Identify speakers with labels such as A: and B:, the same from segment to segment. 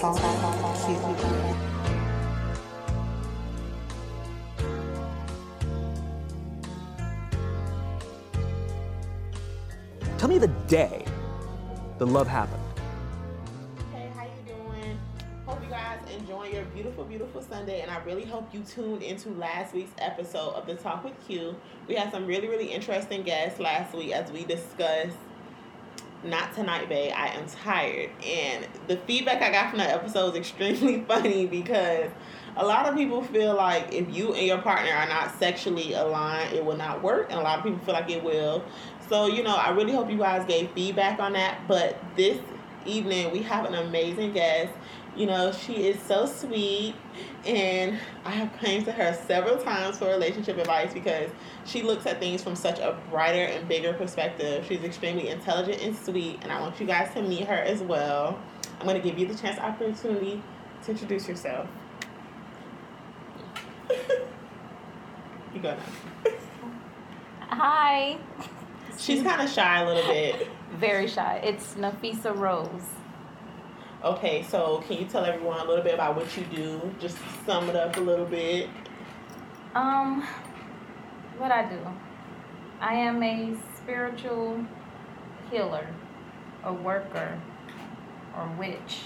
A: Tell me the day the love happened.
B: Hey, how you doing? Hope you guys enjoying your beautiful, beautiful Sunday, and I really hope you tuned into last week's episode of the Talk with Q. We had some really, really interesting guests last week as we discussed not tonight, babe. I am tired, and the feedback I got from that episode is extremely funny because a lot of people feel like if you and your partner are not sexually aligned, it will not work, and a lot of people feel like it will. So, you know, I really hope you guys gave feedback on that. But this evening, we have an amazing guest. You know, she is so sweet, and I have came to her several times for relationship advice because she looks at things from such a brighter and bigger perspective. She's extremely intelligent and sweet, and I want you guys to meet her as well. I'm going to give you the chance opportunity to introduce yourself. you go now.
C: Hi.
B: She's kind of shy a little bit.
C: Very shy. It's Nafisa Rose.
B: Okay, so can you tell everyone a little bit about what you do? Just sum it up a little bit.
C: Um, what I do? I am a spiritual healer, a worker, or witch.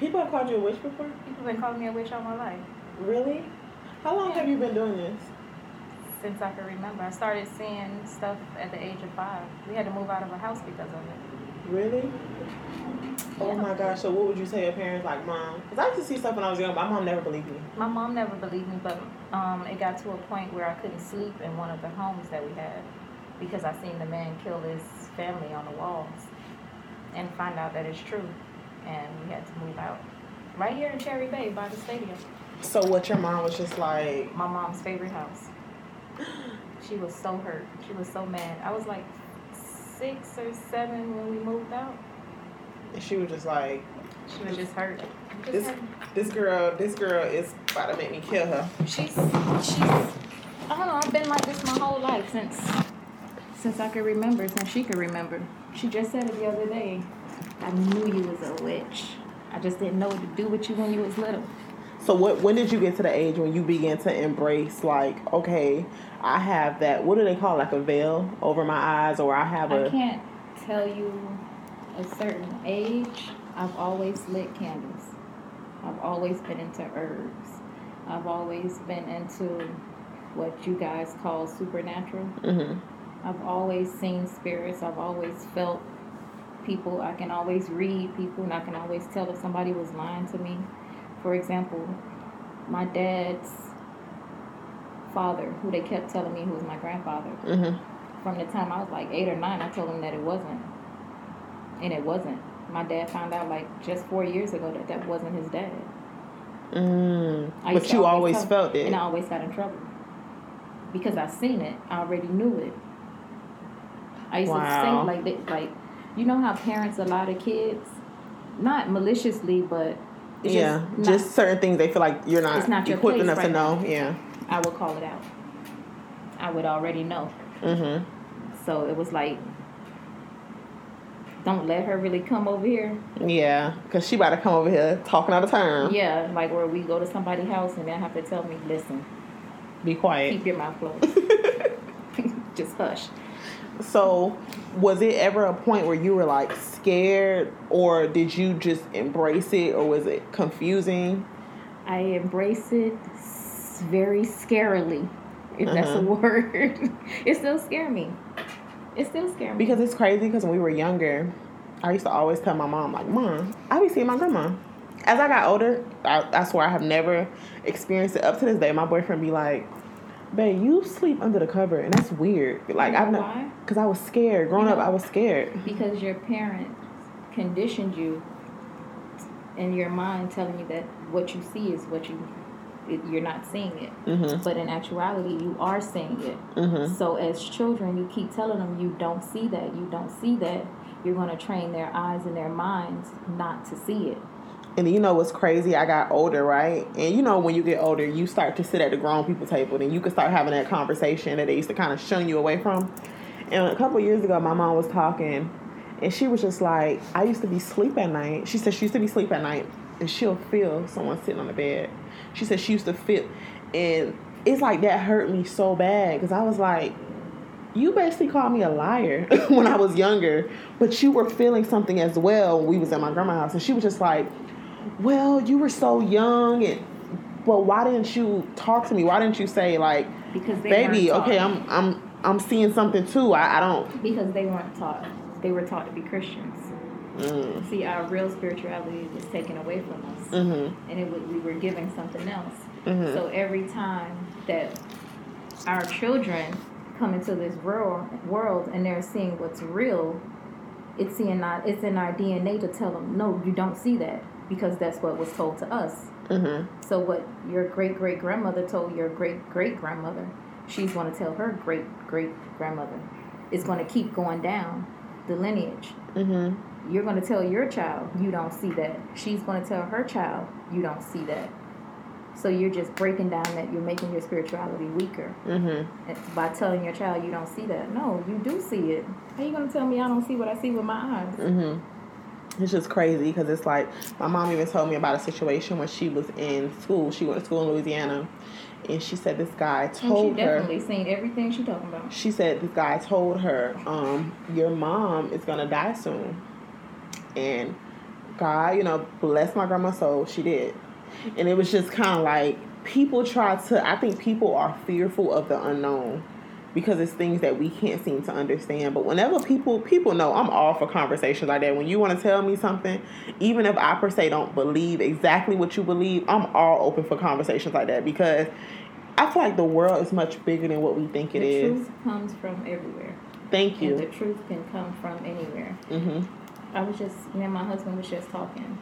B: People have called you a witch before?
C: People have been calling me a witch all my life
B: Really? How long have you been doing this?
C: since I can remember. I started seeing stuff at the age of five. We had to move out of a house because of it.
B: Really? Oh
C: Yeah.
B: my gosh, so what would you say your parents like, mom? Because I used to see stuff when I was young, my mom never believed me.
C: My mom never believed me, but um, it got to a point where I couldn't sleep in one of the homes that we had because I seen the man kill his family on the walls and find out that it's true. And we had to move out. Right here in Cherry Bay by the stadium.
B: So what your mom was just like,
C: My mom's favorite house. She was so hurt. She was so mad. I was like six or seven when we moved out.
B: She was just like,
C: She was just hurt.
B: This, this girl, this girl is about to make me kill her.
C: She's she's I don't know, I've been like this my whole life since since I could remember, since she could remember. She just said it the other day. I knew you was a witch. I just didn't know what to do with you when you was little.
B: So what? When did you get to the age when you began to embrace like, okay, I have that. What do they call it, like a veil over my eyes, or I have
C: I
B: a.
C: can't tell you a certain age. I've always lit candles. I've always been into herbs. I've always been into what you guys call supernatural.
B: Mhm.
C: I've always seen spirits. I've always felt people. I can always read people, and I can always tell if somebody was lying to me. For example, my dad's father, who they kept telling me who was my grandfather,
B: Mhm.
C: from the time I was like eight or nine, I told him that it wasn't. And it wasn't. My dad found out like just four years ago that that wasn't his dad.
B: Mm.
C: I
B: But you always
C: tell-
B: felt it.
C: And I always got in trouble. Because I seen it. I already knew it. I used
B: Wow.
C: to think like that like you know how parents allow the kids not maliciously but it's
B: yeah,
C: just, not,
B: just certain things they feel like you're not,
C: It's not your
B: equipped
C: place
B: enough to
C: right
B: know. Yeah.
C: I would call it out. I would already know.
B: Mhm.
C: So it was like don't let her really come over here.
B: Yeah, because she about to come over here talking out of turn.
C: Yeah, like where we go to somebody's house and they have to tell me, listen,
B: Be quiet.
C: keep your mouth closed. Just hush.
B: So, was it ever a point where you were like scared, or did you just embrace it, or was it confusing?
C: I embrace it very scarily, if that's a
B: Uh-huh.
C: word. it still scare me. It still scare me.
B: Because it's crazy. Because when we were younger, I used to always tell my mom, like, "Mom, I be seeing my grandma." As I got older, I, I swear I have never experienced it up to this day. My boyfriend be like, "Babe, you sleep under the cover, and that's weird." Like
C: You know
B: I've not, because I was scared. Growing
C: You
B: up, I was scared.
C: because your parents conditioned you in your mind telling you that what you see is what you it, you're not seeing it
B: Mhm.
C: but in actuality you are seeing it
B: Mhm.
C: so as children you keep telling them you don't see that you don't see that you're going to train their eyes and their minds not to see it
B: And you know what's crazy? I got older, right? And you know when you get older, you start to sit at the grown people table, and you can start having that conversation that they used to kind of shun you away from. And a couple years ago, my mom was talking, And she was just like, I used to be sleep at night. She said she used to be sleep at night and she'll feel someone sitting on the bed. She said she used to feel, and it's like that hurt me so bad because I was like, you basically called me a liar when I was younger, but you were feeling something as well when we was at my grandma's house. And she was just like, well, you were so young and but why didn't you talk to me? Why didn't you say like,
C: Because
B: baby, okay, I'm I'm I'm seeing something too. I, I don't.
C: Because they weren't taught. They were taught to be Christians.
B: Mm,
C: See, our real spirituality was taken away from us,
B: mm-hmm.
C: and it was, we were giving something else.
B: Mhm.
C: So every time that our children come into this world, world and they're seeing what's real, it's in our, it's in our DNA to tell them, no, you don't see that because that's what was told to us.
B: Mm-hmm.
C: So what your great great grandmother told your great great grandmother, she's going to tell her great great grandmother. It's going to keep going down the lineage.
B: Mm-hmm.
C: You're going to tell your child you don't see that. She's going to tell her child you don't see that. So you're just breaking down that you're making your spirituality weaker
B: Mm-hmm.
C: By telling your child you don't see that. No, you do see it. How you going to tell me I don't see what I see with my eyes?
B: Mm-hmm. It's just crazy because it's like my mom even told me about a situation when she was in school. She went to school in Louisiana, and she said this guy
C: And she
B: told her.
C: definitely seen everything she talking about.
B: She said this guy told her, um, "Your mom is gonna die soon," and God, you know, bless my grandma's soul, she did. And it was just kind of like people try to. I think people are fearful of the unknown because it's things that we can't seem to understand. But whenever people people know, I'm all for conversations like that. When you want to tell me something, even if I per se don't believe exactly what you believe, I'm all open for conversations like that because I feel like the world is much bigger than what we think it
C: the
B: is.
C: truth comes from everywhere.
B: Thank
C: And the truth can come from anywhere.
B: hmm
C: I was just, me and my husband was just talking,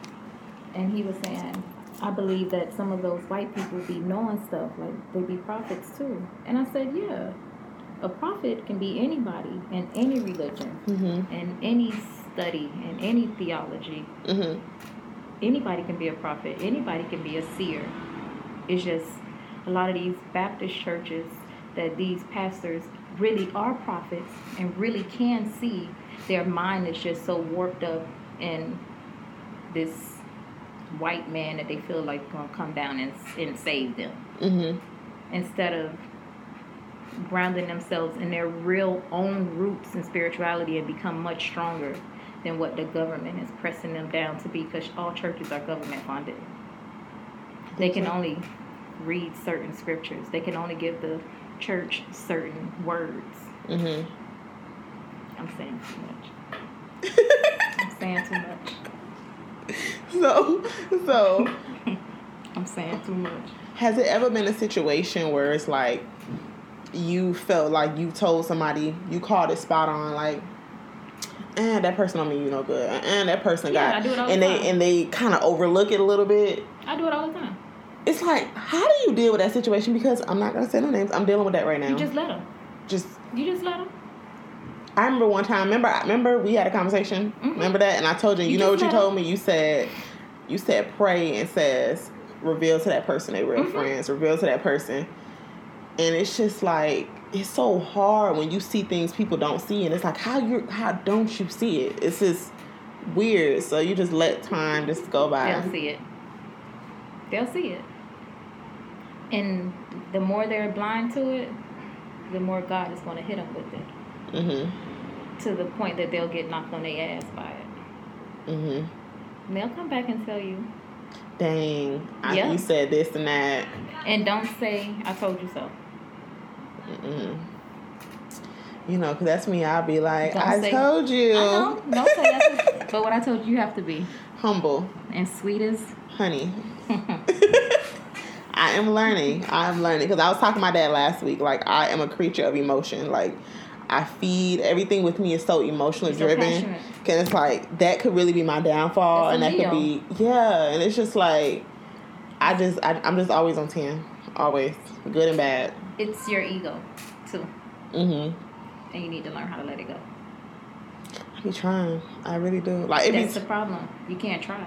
C: and he was saying, I believe that some of those white people be knowing stuff, like they be prophets too. And I said, yeah, a prophet can be anybody in any religion,
B: hmm
C: in any study, and any theology.
B: hmm
C: Anybody can be a prophet, anybody can be a seer. It's just a lot of these Baptist churches that these pastors really are prophets and really can see their mind is just so warped up in this white man that they feel like gonna come down and, and save them.
B: Hmm
C: instead of grounding themselves in their real own roots and spirituality and become much stronger than what the government is pressing them down to be because all churches are government funded. They can only read certain scriptures. They can only give the church certain words.
B: Hmm
C: i'm saying too much i'm saying too much
B: So, so
C: i'm saying too much
B: has it ever been a situation where it's like you felt like you told somebody you called it spot on, like, and that person don't mean you no good, and that person
C: Yeah,
B: got,
C: I do it all
B: and
C: the
B: they
C: time.
B: and they kind of overlook it a little bit.
C: i do it all the time
B: It's like, how do you deal with that situation? Because I'm not gonna say no names. I'm dealing with that right now.
C: you just let them
B: just
C: you just let them
B: I remember one time. Remember, I remember we had a conversation.
C: Mhm.
B: Remember that, and I told you. You,
C: You
B: know what you told me? You said, you said pray and says reveal to that person they real
C: Mhm.
B: friends. Reveal to that person, and it's just like it's so hard when you see things people don't see, and it's like how you how don't you see it? It's just weird. So you just let time just go by.
C: They'll see it. They'll see it. And the more they're blind to it, the more God is going to hit them with it
B: Mhm.
C: To the point that they'll get knocked on their ass by it.
B: Mhm.
C: And they'll come back and tell you.
B: Dang. I,
C: Yeah.
B: You said this and that.
C: And don't say, I told you so.
B: Mm-mm. You know, because that's me. I'll be like,
C: Don't
B: I
C: say-
B: told you.
C: I. Don't say that. but what I told you, you have to be.
B: Humble.
C: And sweet as.
B: honey. I am learning. I am learning because I was talking to my dad last week. Like I am a creature of emotion. Like I feed everything with me is so emotionally
C: so
B: driven. Cause it's like that could really be my downfall,
C: That's
B: and that could be yeah. And it's just like I just I, I'm just always on ten, always good and bad.
C: It's your ego, too.
B: Mhm.
C: And you need to learn how to let it go.
B: I be trying. I really do. Like be.
C: That's the problem. You can't try.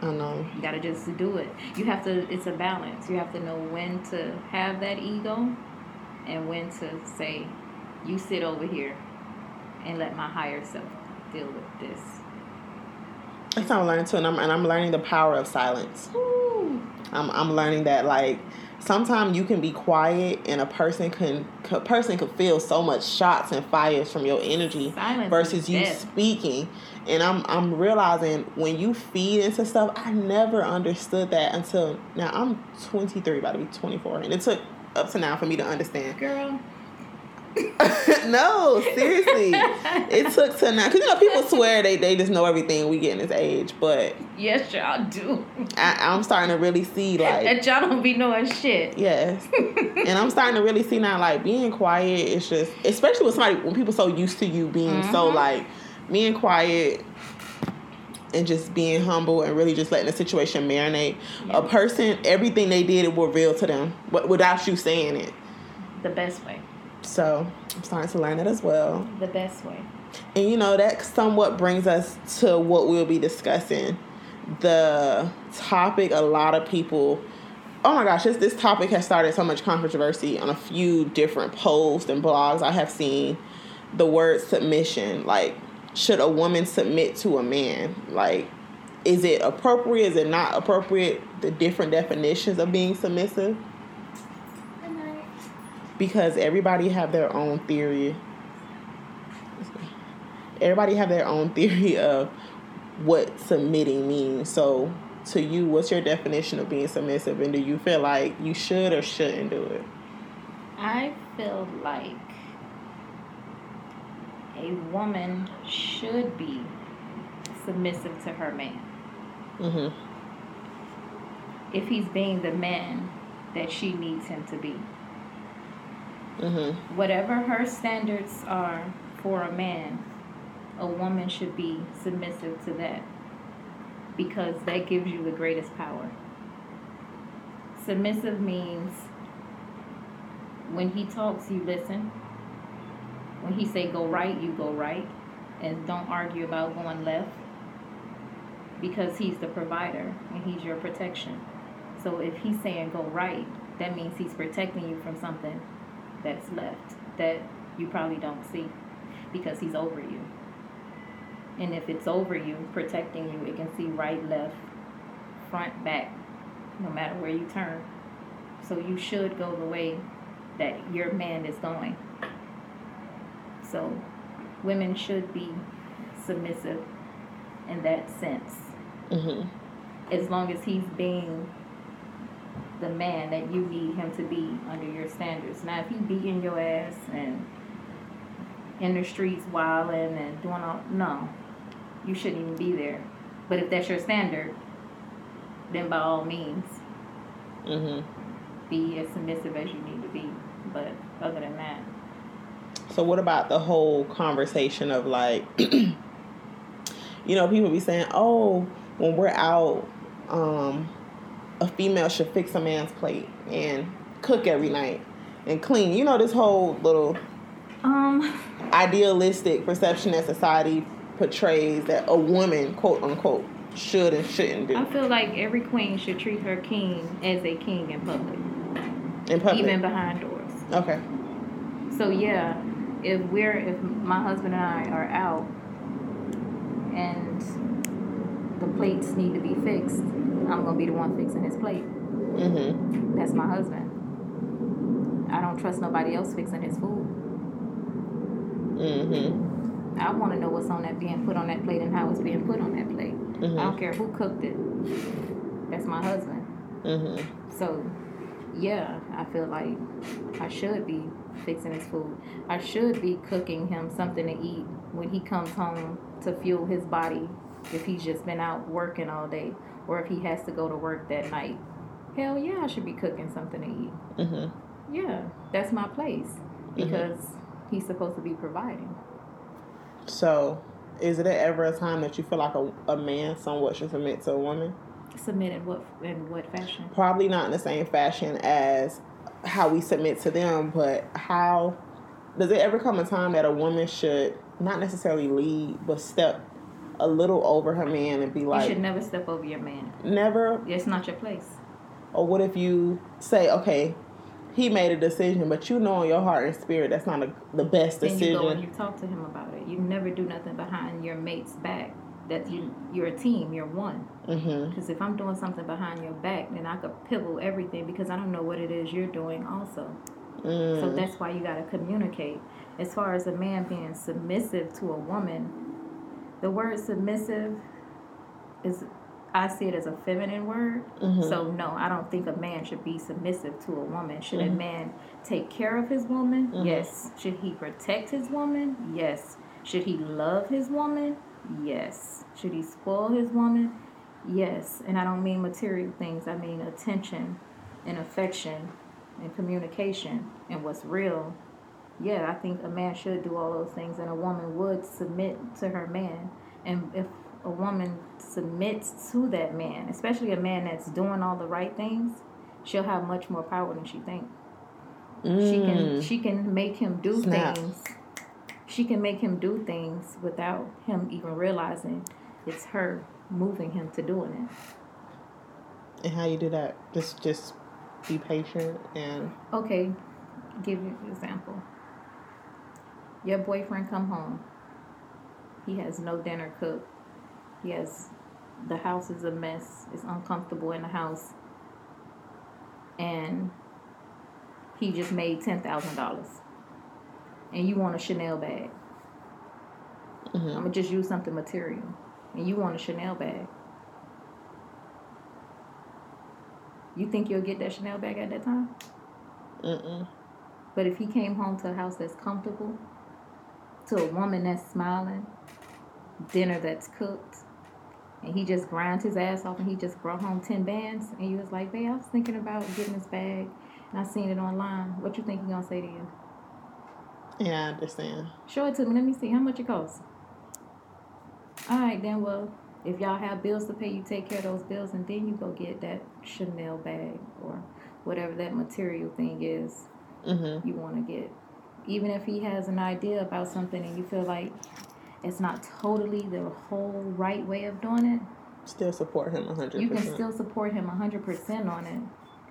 B: I know.
C: You gotta just do it. You have to. It's a balance. You have to know when to have that ego, and when to say, "You sit over here, and let my higher self deal with this.
B: That's how I'm learning too, and I'm and I'm learning the power of silence. I'm I'm learning that like sometimes you can be quiet and a person can a person could feel so much shots and fires from your energy
C: Silence
B: versus you
C: death.
B: speaking. And I'm I'm realizing when you feed into stuff, I never understood that until now. I'm 23, about to be 24, and it took up to now for me to understand.
C: Girl.
B: no, seriously, it took to now because you know people swear they they just know everything we get in this age, but
C: Yes, y'all do.
B: I, I'm starting to really see like
C: and y'all don't be knowing shit.
B: Yes. and I'm starting to really see now, like being quiet is just, especially with somebody when people so used to you being so
C: Mhm.
B: like being quiet and just being humble and really just letting the situation marinate. A person, everything they did, it will reveal to them, without you saying it.
C: The best way.
B: So I'm starting to learn that as well.
C: The best way.
B: And you know, that somewhat brings us to what we'll be discussing. The topic a lot of people oh my gosh, this, this topic has started so much controversy on a few different posts and blogs I have seen. The word submission, like, should a woman submit to a man? Like, is it appropriate? Is it not appropriate? The different definitions of being submissive because everybody have their own theory. Everybody have their own theory of what submitting means. So to you what's your definition of being submissive? And do you feel like you should or shouldn't do it?
C: I feel like a woman should be submissive to her man.
B: Mm-hmm.
C: If he's being the man that she needs him to be.
B: Mm-hmm
C: Whatever her standards are for a man, a woman should be submissive to that because that gives you the greatest power. Submissive means when he talks, you listen. When he say go right, you go right, and don't argue about going left because he's the provider and he's your protection. So if he's saying go right, that means he's protecting you from something that's left that you probably don't see because he's over you. And if it's over you, protecting you, it can see right, left, front, back, no matter where you turn. So you should go the way that your man is going. So women should be submissive in that sense.
B: mm-hmm
C: As long as he's being the man that you need him to be under your standards. Now, if he beating your ass and in the streets wilding and doing all, no, you shouldn't even be there. But if that's your standard, then by all means,
B: mm-hmm
C: be as submissive as you need to be. But other than that,
B: So what about the whole conversation of like, you know, people be saying, "Oh, when we're out, um, a female should fix a man's plate and cook every night and clean." You know, this whole little
C: um,
B: idealistic perception that society portrays that a woman, quote unquote, should and shouldn't do
C: I feel like every queen should treat her king as a king in public,
B: in public.
C: even behind doors.
B: okay.
C: So yeah, if we're if my husband and I are out and the plates need to be fixed, I'm gonna be the one fixing his plate.
B: Mm-hmm.
C: That's my husband. I don't trust nobody else fixing his food.
B: Mm-hmm.
C: I want to know what's on that being put on that plate and how it's being put on that plate. I
B: Mm-hmm.
C: don't care who cooked it. That's my husband.
B: Mm-hmm.
C: So, yeah, I feel like I should be fixing his food. I should be cooking him something to eat when he comes home to fuel his body if he's just been out working all day or if he has to go to work that night. Hell yeah, I should be cooking something to eat.
B: Mm-hmm.
C: Yeah, that's my place because he's supposed to be providing.
B: So, is it ever a time that you feel like a, a man somewhat should submit to a woman?
C: Submit in what in what fashion?
B: Probably not in the same fashion as how we submit to them, but how does it ever come a time that a woman should not necessarily lead, but step a little over her man and be like, you
C: should never step over your man.
B: never?
C: It's not your place.
B: Or what if you say, okay, he made a decision, but you know in your heart and spirit that's not a, the best
C: Then you go and
B: decision.
C: you talk to him about it. You never do nothing behind your mate's back. That you you're a team. You're one.
B: Mm-hmm.
C: Because if I'm doing something behind your back, then I could pivot everything because I don't know what it is you're doing also. So
B: Mm.
C: that's why you got to communicate. As far as a man being submissive to a woman, the word submissive is, I see it as a feminine word.
B: Mhm.
C: So, no, I don't think a man should be submissive to a woman. Should a
B: Mhm.
C: man take care of his woman?
B: Mhm.
C: Yes. Should he protect his woman? Yes. Should he love his woman? Yes. Should he spoil his woman? Yes. And I don't mean material things, I mean attention and affection and communication and what's real. Yeah, I think a man should do all those things and a woman would submit to her man. And if a woman submits to that man, especially a man that's doing all the right things, she'll have much more power than she thinks. She can
B: Mm.
C: she can make him do
B: Snap.
C: things. She can make him do things without him even realizing it's her moving him to doing it.
B: And how you do that? Just just be patient and
C: Okay, give you an example. Your boyfriend come home. He has no dinner cooked. He has the house is a mess. It's uncomfortable in the house. And he just made ten thousand dollars. And you want a Chanel bag. I'm
B: Mhm.
C: gonna just use something material. And you want a Chanel bag. You think you'll get that Chanel bag at that time?
B: Mm-mm.
C: But if he came home to a house that's comfortable, to a woman that's smiling, dinner that's cooked, and he just grind his ass off and he just brought home 10 bands, and you was like, babe, I was thinking about getting this bag, and I seen it online. What you think he gonna say to you?
B: Yeah, I understand.
C: Show it to me. Let me see how much it costs. All right, then. Well, if y'all have bills to pay, you take care of those bills, and then you go get that Chanel bag or whatever that material thing is
B: Mm-hmm.
C: you want to get. Even if he has an idea about something and you feel like it's not totally the whole right way of doing it,
B: Still support him 100%.
C: you can still support him 100% on it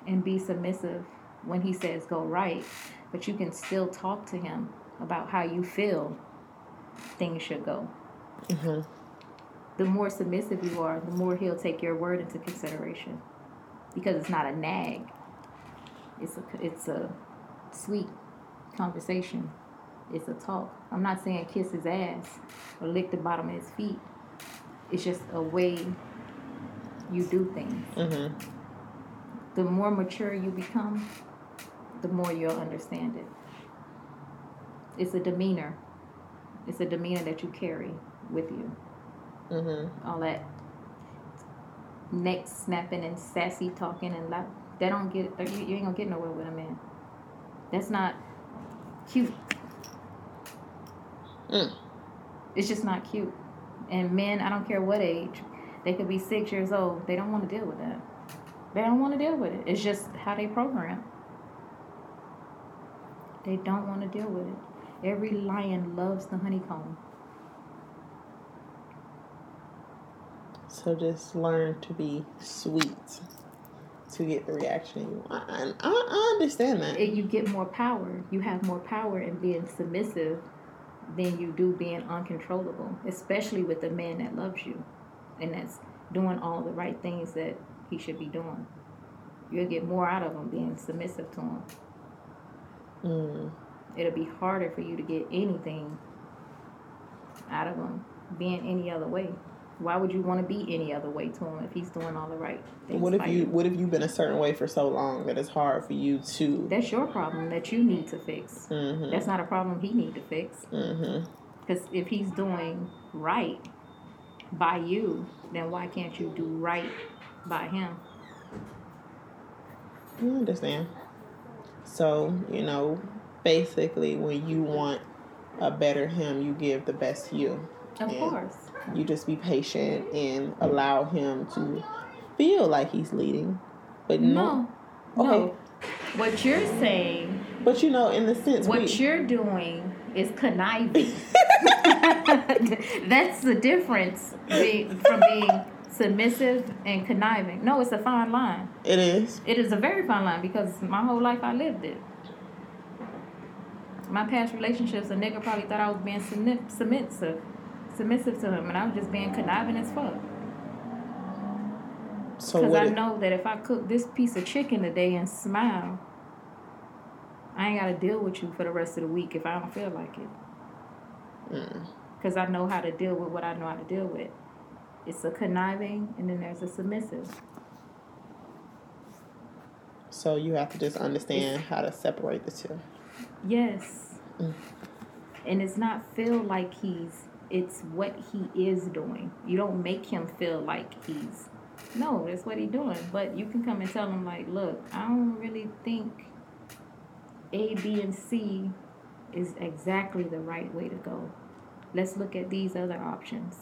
C: and be submissive when he says go right. But you can still talk to him about how you feel things should go.
B: Mm-hmm.
C: The more submissive you are, the more he'll take your word into consideration because it's not a nag. It's a it's a sweet conversation. It's a talk. I'm not saying kiss his ass or lick the bottom of his feet. It's just a way you do things.
B: Mm-hmm.
C: The more mature you become, the more you'll understand it. It's a demeanor. It's a demeanor that you carry with you.
B: Mm-hmm.
C: All that neck snapping and sassy talking and. That don't get. You, you ain't gonna get nowhere with a man. That's not cute.
B: Mm.
C: It's just not cute. And men, I don't care what age, they could be six years old. They don't want to deal with that. They don't want to deal with it. It's just how they program. They don't want to deal with it. Every lion loves the honeycomb.
B: So just learn to be sweet to get the reaction you want. I, I, I understand that.
C: It, you get more power. You have more power in being submissive than you do being uncontrollable, especially with a man that loves you and that's doing all the right things that he should be doing. You'll get more out of him being submissive to him.
B: Mm.
C: It'll be harder for you to get anything out of him being any other way. Why would you want to be any other way to him if he's doing all the right things?
B: What if you what if you've been a certain way for so long that it's hard for you to
C: That's your problem that you need to fix.
B: mm-hmm.
C: That's not a problem he need to fix.
B: Mm-hmm.
C: Because if he's doing right by you, then why can't you do right by him?
B: I understand. So, you know, basically when you want a better him, you give the best you.
C: Of
B: Yeah.
C: course.
B: You just be patient and allow him to feel like he's leading. But no.
C: No.
B: Okay.
C: No. What you're saying,
B: But you know, in the sense
C: what
B: we,
C: you're doing is conniving. That's the difference from being submissive and conniving. No, it's a fine line.
B: It is.
C: It is a very fine line because my whole life I lived it. My past relationships, a nigga probably thought I was being submissive, submissive to him, and I was just being conniving as fuck.
B: So
C: Because? I
B: it-
C: know that if I cook this piece of chicken today and smile, I ain't got to deal with you for the rest of the week if I don't feel like it.
B: Mm.
C: Because I know how to deal with what I know how to deal with. It's a conniving, and then there's a submissive.
B: So you have to just understand how to separate the two.
C: Yes.
B: Mm.
C: And it's not feel like he's, it's what he is doing. You don't make him feel like he's, no, that's what he's doing. But you can come and tell him, like, look, I don't really think A, B, and C is exactly the right way to go. Let's look at these other options.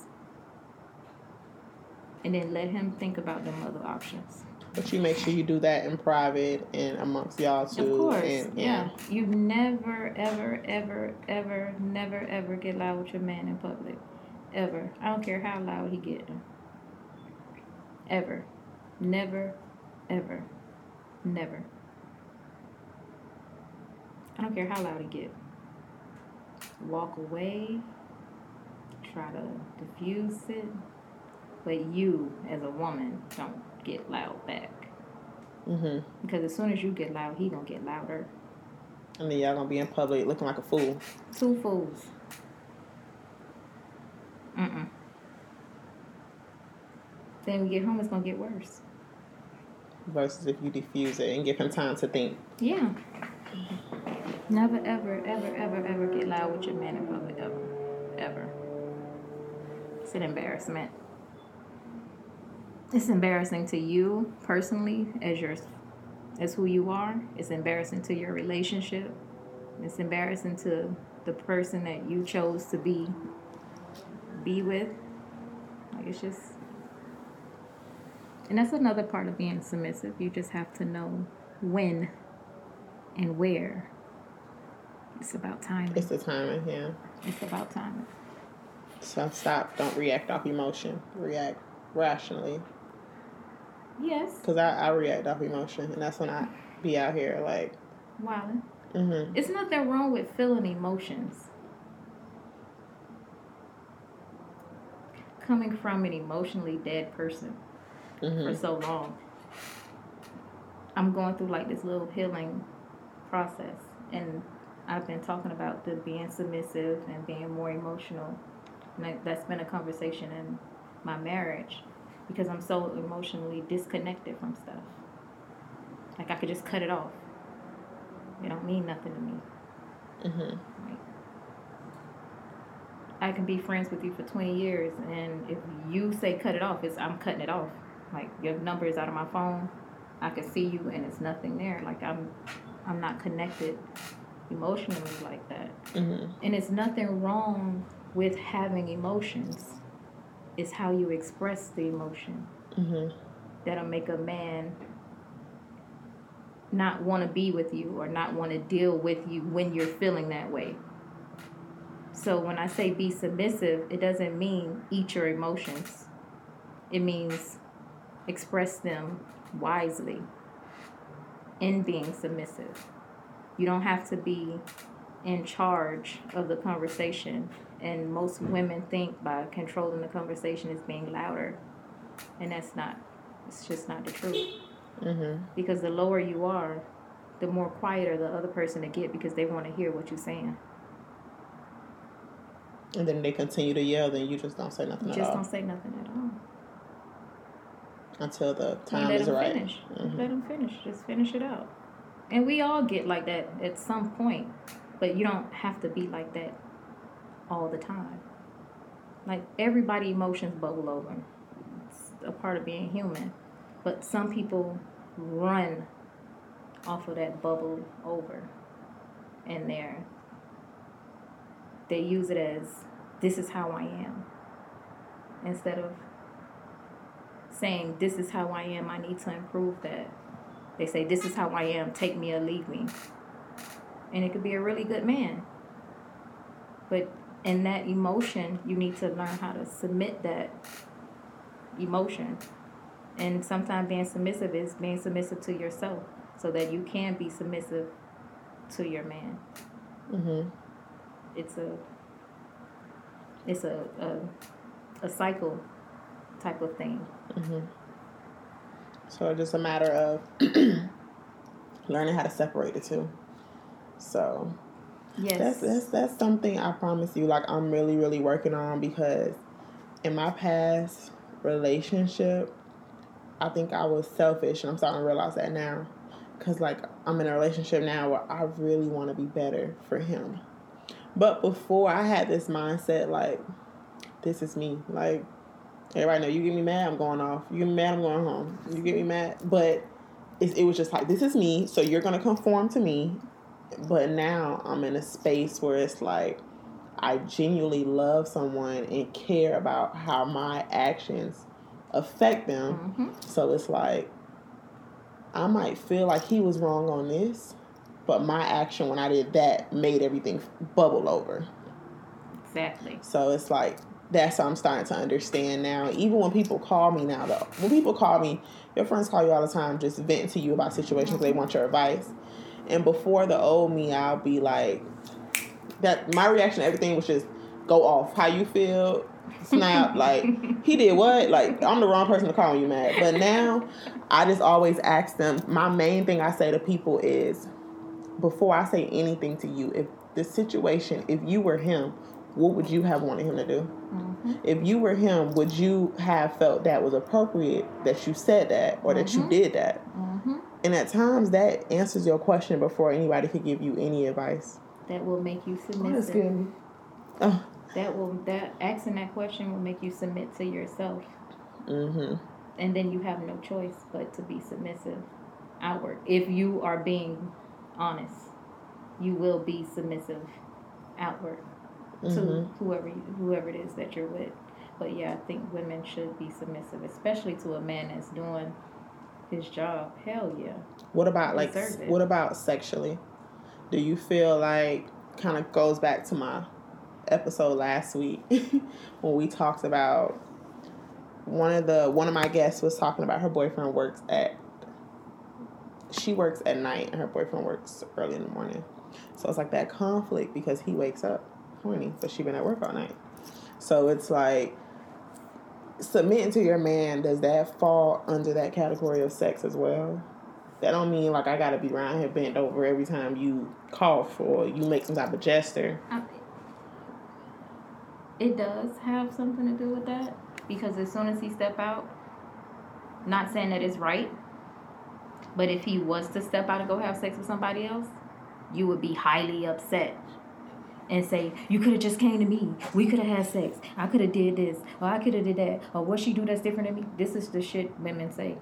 C: And then let him think about them other options.
B: But you make sure you do that in private and amongst y'all too.
C: Of course,
B: And,
C: yeah. You never, ever, ever, ever, never, ever get loud with your man in public. Ever. I don't care how loud he get. Ever. Never, ever, never. I don't care how loud he get. Walk away. Try to diffuse it. But you, as a woman, don't get loud back.
B: hmm
C: Because as soon as you get loud, he gonna get louder.
B: And then y'all gonna be in public looking like a fool.
C: Two fools. Mm-mm. Then we get home, it's gonna get worse.
B: Versus if you diffuse it and give him time to think.
C: Yeah. Never, ever, ever, ever, ever get loud with your man in public, ever. Ever. It's an embarrassment. It's embarrassing to you personally as your as who you are. It's embarrassing to your relationship. It's embarrassing to the person that you chose to be be with. Like it's just and that's another part of being submissive. You just have to know when and where. It's about timing.
B: It's the timing, yeah.
C: It's about timing.
B: So stop. Don't react off emotion. React rationally.
C: Yes.
B: Cause I, I react off emotion, and that's when I be out here like,
C: Wow.
B: mm-hmm.
C: It's nothing wrong with feeling emotions. Coming from an emotionally dead person for
B: Mm-hmm.
C: so long, I'm going through like this little healing process, and I've been talking about the being submissive and being more emotional. And that's been a conversation in my marriage because I'm so emotionally disconnected from stuff. Like I could just cut it off. It don't mean nothing to me.
B: Mm-hmm.
C: Like, I can be friends with you for 20 years, and if you say cut it off, it's I'm cutting it off. Like your number is out of my phone. I can see you, and it's nothing there. Like I'm, I'm not connected emotionally like that.
B: Mm-hmm.
C: And it's nothing wrong with having emotions. It's how you express the emotion
B: Mm-hmm.
C: that'll make a man not want to be with you or not want to deal with you when you're feeling that way. So when I say be submissive, it doesn't mean eat your emotions. It means express them wisely in being submissive. You don't have to be in charge of the conversation. And most women think by controlling the conversation is being louder. And that's not, it's just not the truth.
B: Mm-hmm.
C: Because the lower you are, the more quieter the other person to get because they want to hear what you're saying.
B: And then they continue to yell, then you just don't say nothing
C: You just don't say nothing at all.
B: until the time
C: let
B: is
C: them
B: right.
C: finish.
B: Mhm.
C: Let them finish. Just finish it out. And we all get like that at some point, but you don't have to be like that all the time. Like everybody emotions bubble over. It's a part of being human. But some people run off of that bubble over. And they're they use it as this is how I am. Instead of saying this is how I am, I need to improve that. They say this is how I am, take me or leave me. And it could be a really good man. But in that emotion, you need to learn how to submit that emotion. And sometimes being submissive is being submissive to yourself so that you can be submissive to your man.
B: Mm-hmm.
C: It's a it's a a, a cycle type of thing.
B: Mm-hmm. So it's just a matter of learning how to separate the two. So
C: Yes.
B: that's that's that's something I promise you. Like I'm really really working on because in my past relationship, I think I was selfish, and I'm starting to realize that now. Cause like I'm in a relationship now where I really want to be better for him. But before I had this mindset like, this is me. Like everybody know you get me mad, I'm going off. You get me mad, I'm going home. You get me mad, but it, it was just like this is me. So you're gonna conform to me. But now I'm in a space where it's like I genuinely love someone and care about how my actions affect them.
C: hmm
B: So it's like I might feel like he was wrong on this, but my action when I did that made everything bubble over.
C: Exactly.
B: So it's like that's what I'm starting to understand now. Even when people call me now, though, when people call me, your friends call you all the time, just venting to you about situations they want your advice. And before the old me, I'll be like, that my reaction to everything was just go off. How you feel? Snap. like he did what? Like I'm the wrong person to call you mad. But now, I just always ask them. My main thing I say to people is, before I say anything to you, if the situation, if you were him, what would you have wanted him to do?
C: hmm
B: If you were him, would you have felt that was appropriate that you said that or that you
C: Mhm.
B: did that?
C: hmm
B: And at times that answers your question before anybody could give you any advice.
C: That will make you
B: that's
C: submissive.
B: good. Oh.
C: That will that asking that question will make you submit to yourself,
B: Mm-hmm.
C: and then you have no choice but to be submissive outward. If you are being honest, you will be submissive outward to
B: Mm-hmm.
C: whoever you, whoever it is that you're with. But yeah, I think women should be submissive, especially to a man that's doing his job. Hell yeah.
B: What about like what about sexually? Do you feel like kind of goes back to my episode last week when we talked about one of the one of my guests was talking about her boyfriend works at she works at night and her boyfriend works early in the morning. So it's like that conflict because he wakes up horny, but she been at work all night. So it's like submitting to your man, does that fall under that category of sex as well? That don't mean like I gotta be around here bent over every time you cough or you make some type of gesture.
C: I- It does have something to do with that because as soon as he step out, not saying that it's right, but if he was to step out and go have sex with somebody else, you would be highly upset and say you could have just came to me. We could have had sex. I could have did this or I could have did that or what she do that's different than me. This is the shit women say.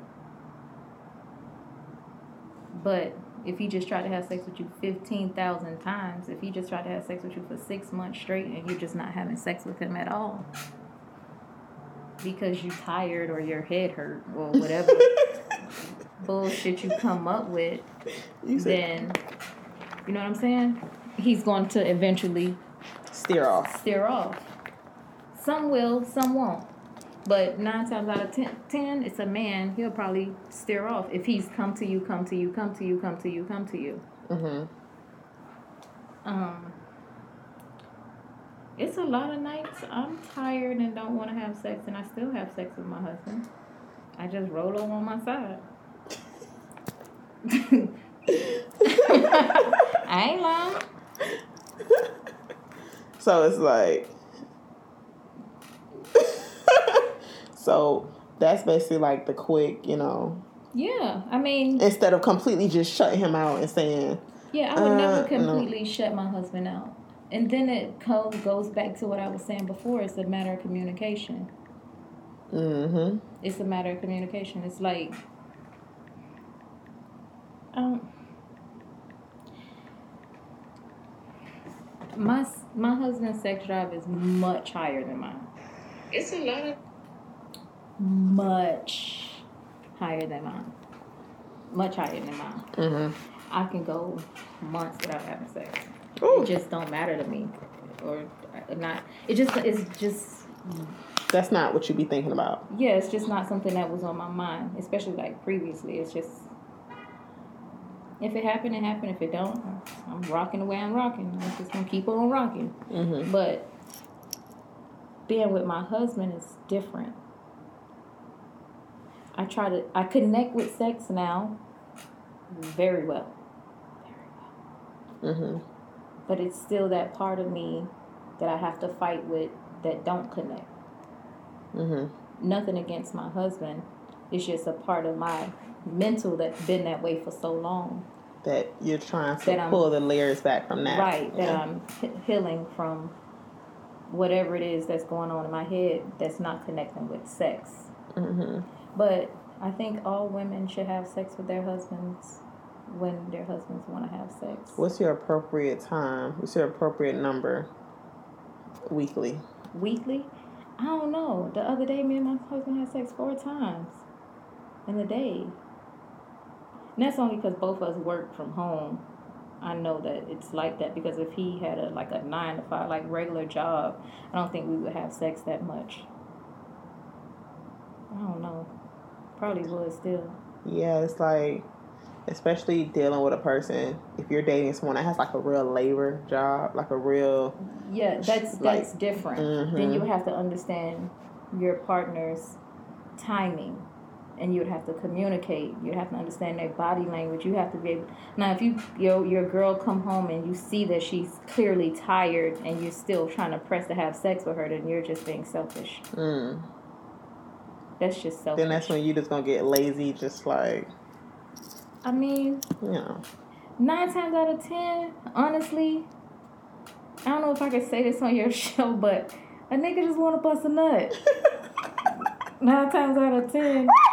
C: But if he just tried to have sex with you 15,000 times, if he just tried to have sex with you for six months straight and you're just not having sex with him at all because you tired or your head hurt or whatever bullshit you come up with,
B: You said
C: then, you know what I'm saying? He's going to eventually
B: steer off.
C: steer off. Some will, some won't. But nine times out of ten, ten, it's a man. He'll probably steer off if he's come to you, come to you, come to you, come to you, come to you.
B: Mm-hmm.
C: Um, it's a lot of nights I'm tired and don't want to have sex, and I still have sex with my husband. I just roll over on my side. I ain't lying.
B: So it's like So that's basically like the quick, you know,
C: Yeah, I mean,
B: instead of completely just shutting him out and saying,
C: Yeah, I would
B: Uh,
C: never
B: no.
C: completely shut my husband out. And then it co- goes back to what I was saying before. It's a matter of communication.
B: mm-hmm.
C: It's a matter of communication. It's like, um, my my husband's sex drive is much higher than mine.
D: It's a lot of
C: Much higher than mine. Much higher than mine.
B: Mm-hmm.
C: I can go months without having sex.
B: Ooh.
C: It just don't matter to me, or uh, not. It just it's just
B: That's not what you be thinking about.
C: Yeah, it's just not something that was on my mind, especially like previously. It's just if it happened, it happened. If it don't, I'm rocking the way I'm rocking. I'm just gonna keep on rocking.
B: Mm-hmm.
C: But being with my husband is different. I try to I connect with sex now very well. Very well.
B: Mm-hmm.
C: But it's still that part of me that I have to fight with that don't connect.
B: Mm-hmm.
C: Nothing against my husband. It's just a part of my mental that's been that way for so long.
B: That you're trying to
C: That I'm-
B: pull the layers back from that.
C: Right, that
B: Yeah.
C: I'm he- healing from whatever it is that's going on in my head that's not connecting with sex.
B: Mm-hmm.
C: But I think all women should have sex with their husbands when their husbands want to have sex.
B: What's your appropriate time? What's your appropriate number weekly?
C: Weekly? I don't know. The other day, me and my husband had sex four times in a day. And that's only because both of us work from home. I know that it's like that because if he had a like a nine to five like regular job, I don't think we would have sex that much. I don't know. Probably would still.
B: Yeah, it's like, especially dealing with a person. If you're dating someone that has like a real labor job, like a real,
C: Yeah, that's
B: Like-
C: that's different.
B: Mhm.
C: Then you have to understand your partner's timing, and you would have to communicate. You have to understand their body language. You have to be able. Now, if you your your girl come home and you see that she's clearly tired, and you're still trying to press to have sex with her, then you're just being selfish.
B: mm,
C: That's just selfish.
B: then that's when you just gonna get lazy, just like
C: I mean,
B: you know.
C: nine times out of ten, honestly, I don't know if I can say this on your show, but a nigga just want to bust a nut. Nine times out of ten,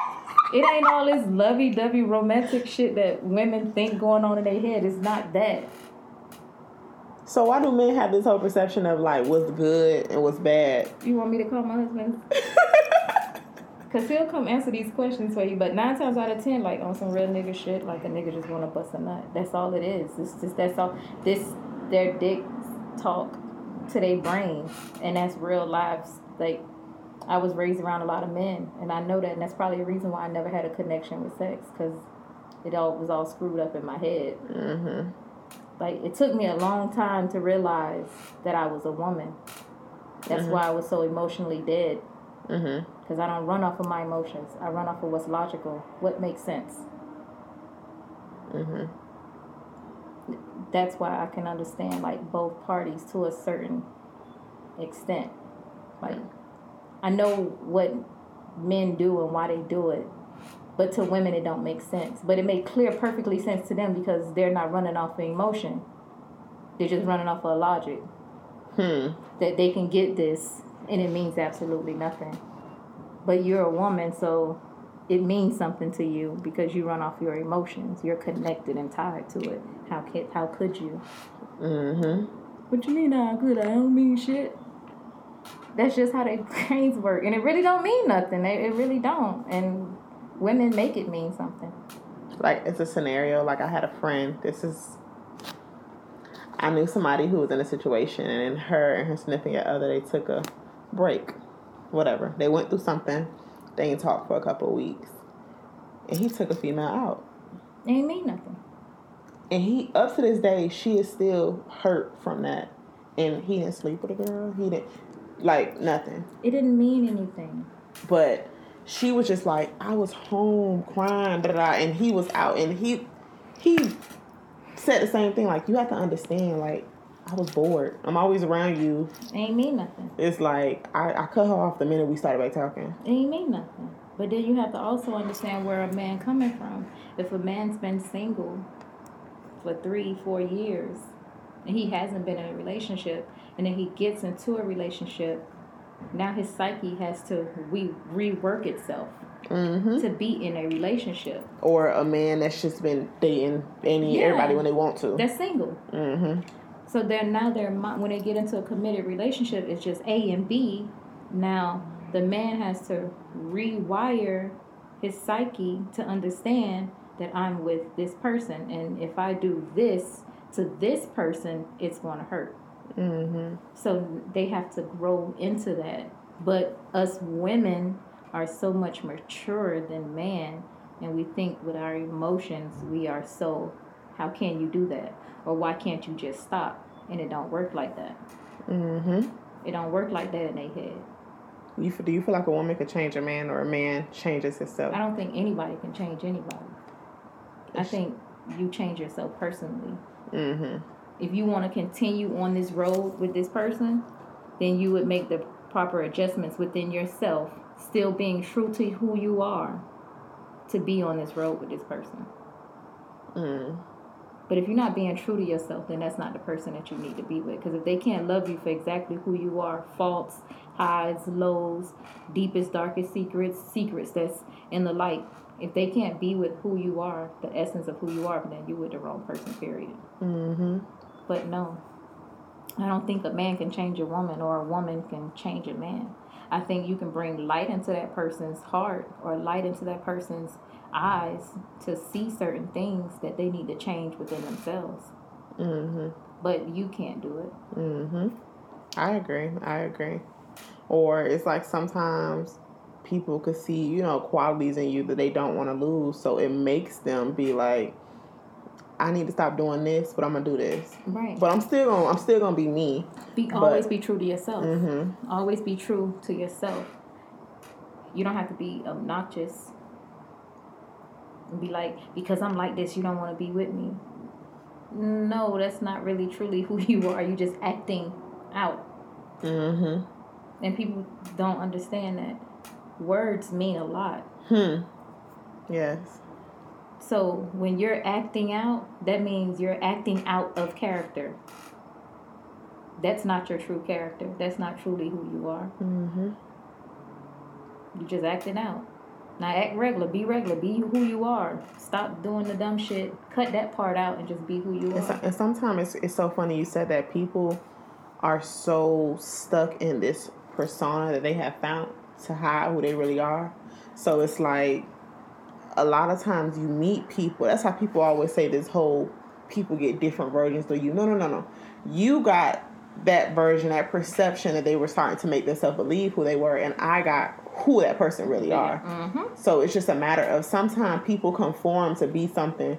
C: it ain't all this lovey-dovey romantic shit that women think going on in their head. It's not that.
B: So why do men have this whole perception of like what's good and what's bad?
C: You want me to call my husband? Cause he'll come answer these questions for you, but nine times out of ten, like on some real nigga shit, like a nigga just wanna bust a nut. That's all it is. It's just that's all. This their dick talk to their brain, and that's real lives. Like I was raised around a lot of men, and I know that, and that's probably a reason why I never had a connection with sex, cause it all was all screwed up in my head.
B: Mm-hmm.
C: Like it took me a long time to realize that I was a woman. That's
B: Mhm.
C: why I was so emotionally dead.
B: Mm-hmm.
C: Because I don't run off of my emotions. I run off of what's logical, what makes sense.
B: Mm-hmm.
C: That's why I can understand like both parties to a certain extent. Like I know what men do and why they do it. But to women it don't make sense. But it made clear perfectly sense to them because they're not running off of emotion. They're just running off of logic.
B: Hmm.
C: that they can get this and it means absolutely nothing. But you're a woman, so it means something to you because you run off your emotions. You're connected and tied to it. How could how could you?
B: Mm-hmm.
C: What you mean how could I don't mean shit? That's just how their brains work. And it really don't mean nothing. It, it really don't. And women make it mean something.
B: Like it's a scenario. Like I had a friend. This is. I knew somebody who was in a situation, and her and her significant other they took a break, whatever. They went through something. They ain't talked for a couple of weeks, and he took a female out.
C: It ain't mean nothing.
B: And he, up to this day, she is still hurt from that. And he didn't sleep with a girl. He didn't, like, nothing.
C: It didn't mean anything.
B: But she was just like, I was home crying, da da, da," and he was out. And he, he said the same thing. Like, you have to understand, like, I was bored. I'm always around you.
C: It ain't mean nothing.
B: It's like, I, I cut her off the minute we started back talking.
C: It ain't mean nothing. But then you have to also understand where a man coming from. If a man's been single for three, four years, and he hasn't been in a relationship, and then he gets into a relationship, now his psyche has to re- rework itself
B: hmm
C: to be in a relationship.
B: Or a man that's just been dating any
C: Yeah.
B: everybody when they want to.
C: That's single.
B: mm-hmm.
C: So they're now their when they get into a committed relationship, it's just A and B. Now the man has to rewire his psyche to understand that I'm with this person, and if I do this to this person, it's going to hurt.
B: Hmm
C: So they have to grow into that But us women are so much mature than man, and we think with our emotions we are so. How can you do that? Or why can't you just stop? And it don't work like that.
B: Mm-hmm.
C: It don't work like that in their head.
B: You do you feel like a woman could change a man or a man changes himself?
C: I don't think anybody can change anybody. I think you change yourself personally.
B: Mm-hmm.
C: If you want to continue on this road with this person, then you would make the proper adjustments within yourself, still being true to who you are, to be on this road with this person.
B: Mm.
C: But if you're not being true to yourself, then that's not the person that you need to be with. Because if they can't love you for exactly who you are, faults, highs, lows, deepest, darkest secrets, secrets that's in the light, if they can't be with who you are, the essence of who you are, then you're with the wrong person, period.
B: Mm-hmm.
C: But no, I don't think a man can change a woman or a woman can change a man. I think you can bring light into that person's heart or light into that person's eyes to see certain things that they need to change within themselves.
B: Mm-hmm.
C: But you can't do it.
B: Mm-hmm. I agree. I agree. Or it's like sometimes people could see, you know, qualities in you that they don't want to lose. So it makes them be like, I need to stop doing this, but I'm gonna do this.
C: Right.
B: But I'm still gonna I'm still gonna be me.
C: Be
B: but-
C: always be true to yourself.
B: Mm-hmm.
C: Always be true to yourself. You don't have to be obnoxious. And be like, because I'm like this, you don't want to be with me. No, that's not really truly who you are. You just acting out.
B: Mm-hmm.
C: And people don't understand that. Words mean a lot.
B: Hmm. Yes.
C: So when you're acting out, that means you're acting out of character. That's not your true character. That's not truly who you are.
B: Mm-hmm.
C: You just acting out. Now act regular. Be regular. Be who you are. Stop doing the dumb shit. Cut that part out and just be who you
B: And, so,
C: are.
B: and sometimes it's, it's so funny you said that people are so stuck in this persona that they have found to hide who they really are. So it's like a lot of times you meet people. That's how people always say this whole people get different versions of you. No, no, no, no. You got that version, that perception that they were starting to make themselves believe who they were, and I got who that person really are.
C: Mm-hmm.
B: So it's just a matter of sometimes people conform to be something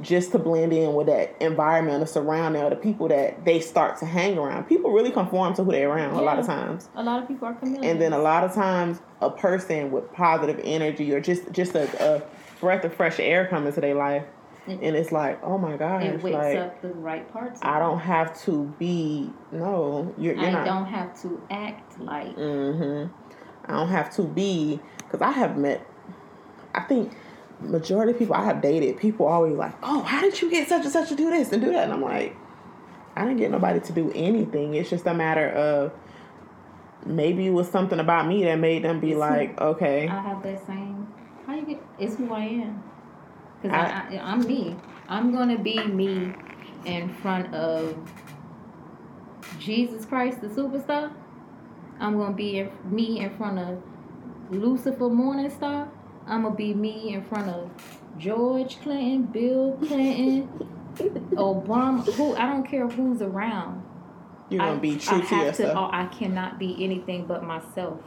B: just to blend in with that environment, the surrounding, or the people that they start to hang around. People really conform to who they're around a lot of times.
C: A lot of people are chameleons.
B: And then a lot of times a person with positive energy or just just a, a breath of fresh air comes into their life.
C: Mm.
B: And it's like, oh my gosh,
C: it wakes
B: like
C: up the right parts.
B: I don't have to be no, you're, you're
C: I
B: not
C: don't have to act like.
B: Mm-hmm. I don't have to be because I have met. I think majority of people I have dated, people always like, "Oh, how did you get such and such to do this and do that?" And I'm like, I didn't get nobody to do anything. It's just a matter of maybe it was something about me that made them be
C: It's
B: like, "Okay,
C: I have that same. It's who I am. Because I,
B: I-
C: I, I'm me. I'm gonna be me in front of Jesus Christ, the superstar. I'm gonna be in, me in front of Lucifer Morningstar. I'm gonna be me in front of George Clinton, Bill Clinton, Obama. Who I don't care who's around.
B: you're gonna
C: I,
B: be true
C: I
B: to yourself."
C: To, oh, I cannot be anything but myself.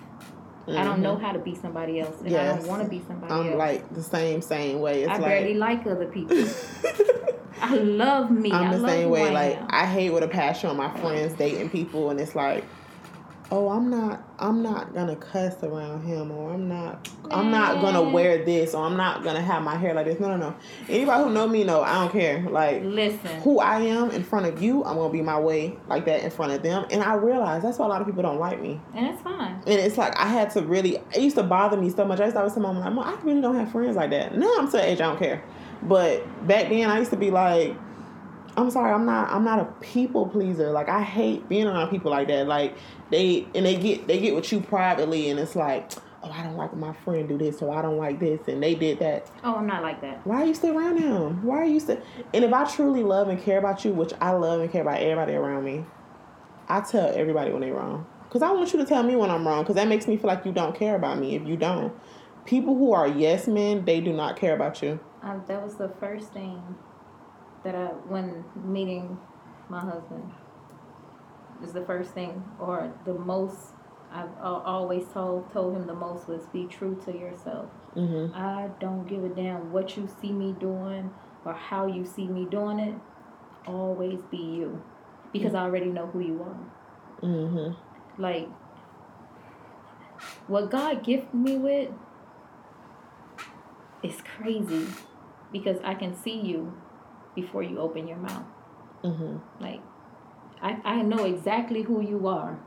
C: I don't know how to be somebody else, and I
B: Mm-hmm.
C: Don't want to be somebody else.
B: I'm
C: else.
B: like the same same way. It's
C: I
B: like
C: barely like other people. I love me. I
B: I'm the
C: love
B: same way.
C: I
B: Like
C: am.
B: I hate with a passion on my friends dating people, and it's like, oh, I'm not, I'm not gonna cuss around him, or I'm not, I'm not gonna wear this, or I'm not gonna have my hair like this. No, no, no. Anybody who know me know I don't care. Like
C: Listen,
B: who I am in front of you, I'm gonna be my way like that in front of them. And I realize that's why a lot of people don't like me.
C: and it's fine.
B: And it's like I had to really. It used to bother me so much. I used to always tell my mom, I really don't have friends like that." Now I'm the age I don't care. But back then, I used to be like, "I'm sorry, I'm not. I'm not a people pleaser. Like I hate being around people like that. Like they and they get they get with you privately, and it's like, oh, I don't like my friend do this, so I don't like this, and they did that.
C: Oh, I'm not like that.
B: Why are you still around him? Why are you still? And if I truly love and care about you, which I love and care about everybody around me, I tell everybody when they're wrong. Because I want you to tell me when I'm wrong, because that makes me feel like you don't care about me if you don't. People who are yes men, they do not care about you.
C: Um, that was the first thing that I, when meeting my husband, is the first thing or the most I've always told told him the most was be true to yourself.
B: Mhm.
C: I don't give a damn what you see me doing or how you see me doing it. Always be you, because I already know who you are.
B: Mhm.
C: Like what God gifted me with is crazy, because I can see you before you open your mouth.
B: Mhm.
C: Like, I, I know exactly who you are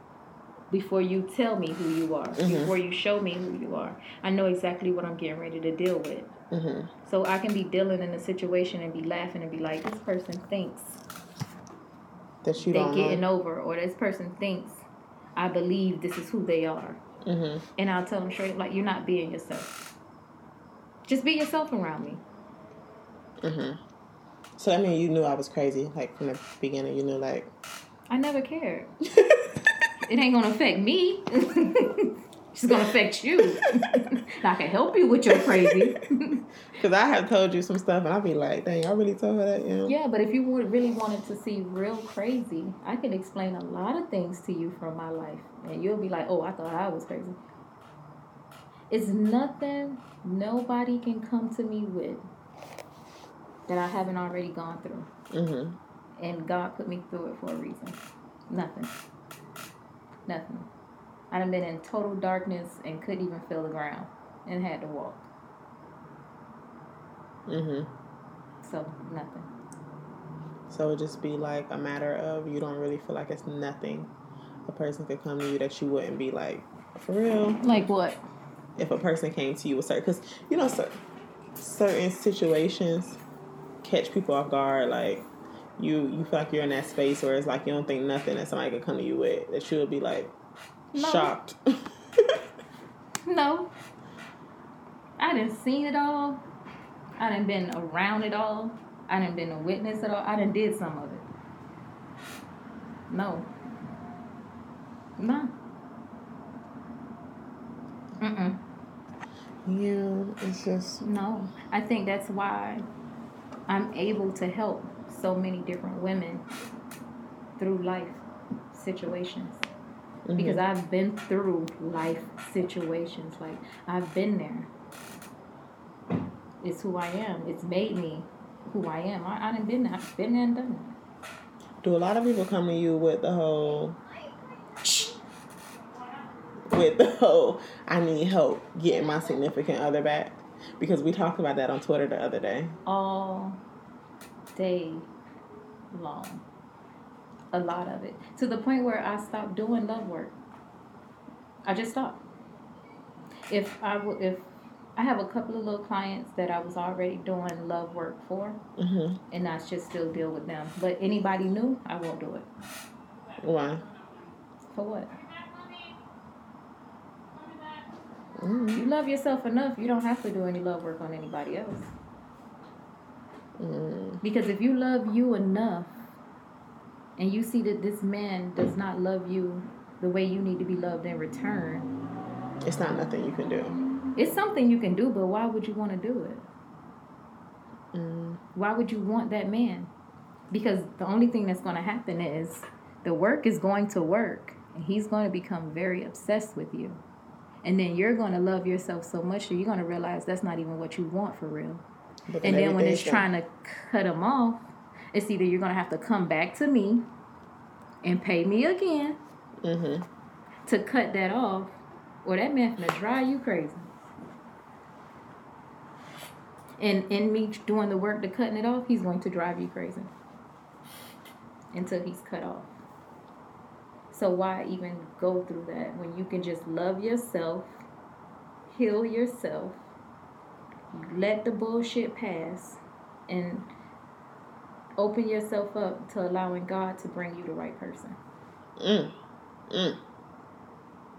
C: before you tell me who you are,
B: Mhm.
C: before you show me who you are. I know exactly what I'm getting ready to deal with.
B: Mhm.
C: So I can be dealing in a situation and be laughing and be like, this person thinks
B: That you
C: they're getting
B: know.
C: over, or this person thinks I believe this is who they are.
B: Mhm.
C: And I'll tell them straight, like, you're not being yourself. Just be yourself around me.
B: So I mean, you knew I was crazy, like from the beginning. You knew, like.
C: I never cared. it ain't gonna affect me. it's gonna affect you. I can help you with your crazy.
B: Because I have told you some stuff, and I'll be like, dang, I really told her that, know?
C: yeah, but if you would really wanted to see real crazy, I can explain a lot of things to you from my life, and you'll be like, "Oh, I thought I was crazy." It's nothing nobody can come to me with that I haven't already gone through.
B: Mm-hmm.
C: and God put me through it for a reason. Nothing. Nothing. I done been in total darkness and couldn't even feel the ground and had to walk.
B: Mm-hmm.
C: So nothing.
B: So it just be like a matter of you don't really feel like it's nothing. A person could come to you that you wouldn't be like, for real.
C: Like what?
B: If a person came to you with certain, because you know, cer- certain situations catch people off guard. Like you, you feel like you're in that space where it's like you don't think nothing that somebody could come to you with that you would be like
C: No.
B: shocked.
C: No. I didn't seen it all. I didn't been around it all. I didn't been a witness at all. I didn't did some of it. No. No. Mm-mm.
B: yeah, it's just
C: No, I think that's why I'm able to help so many different women through life situations
B: mm-hmm.
C: because I've been through life situations. Like I've been there. It's who I am. It's made me who I am. I, I done been there. I've been there and done it.
B: Do a lot of people come to you with the whole with the whole I need help getting my significant other back? Because we talked about that on Twitter the other day.
C: all day long. A lot of it. To the point where I stopped doing love work. I just stopped. If I would if I have a couple of little clients that I was already doing love work for
B: Mm-hmm.
C: and I should still deal with them. But anybody new, I won't do it.
B: Why?
C: For what?
B: Mm-hmm.
C: You love yourself enough, you don't have to do any love work on anybody else.
B: Mm-hmm.
C: Because if you love you enough and you see that this man does not love you the way you need to be loved in return,
B: It's not nothing you can do.
C: it's something you can do, but why would you want to do it?
B: Mm.
C: Why would you want that man? Because the only thing that's going to happen is the work is going to work and he's going to become very obsessed with you. And then you're going to love yourself so much that you're going to realize that's not even what you want for real.
B: But
C: And then when it's trying to cut them off, it's either you're gonna have to come back to me and pay me again
B: Mm-hmm.
C: to cut that off, or that man gonna drive you crazy. And in me doing the work to cutting it off, he's going to drive you crazy until he's cut off. So why even go through that when you can just love yourself, heal yourself, let the bullshit pass, and open yourself up to allowing God to bring you the right person
B: Mm. Mm.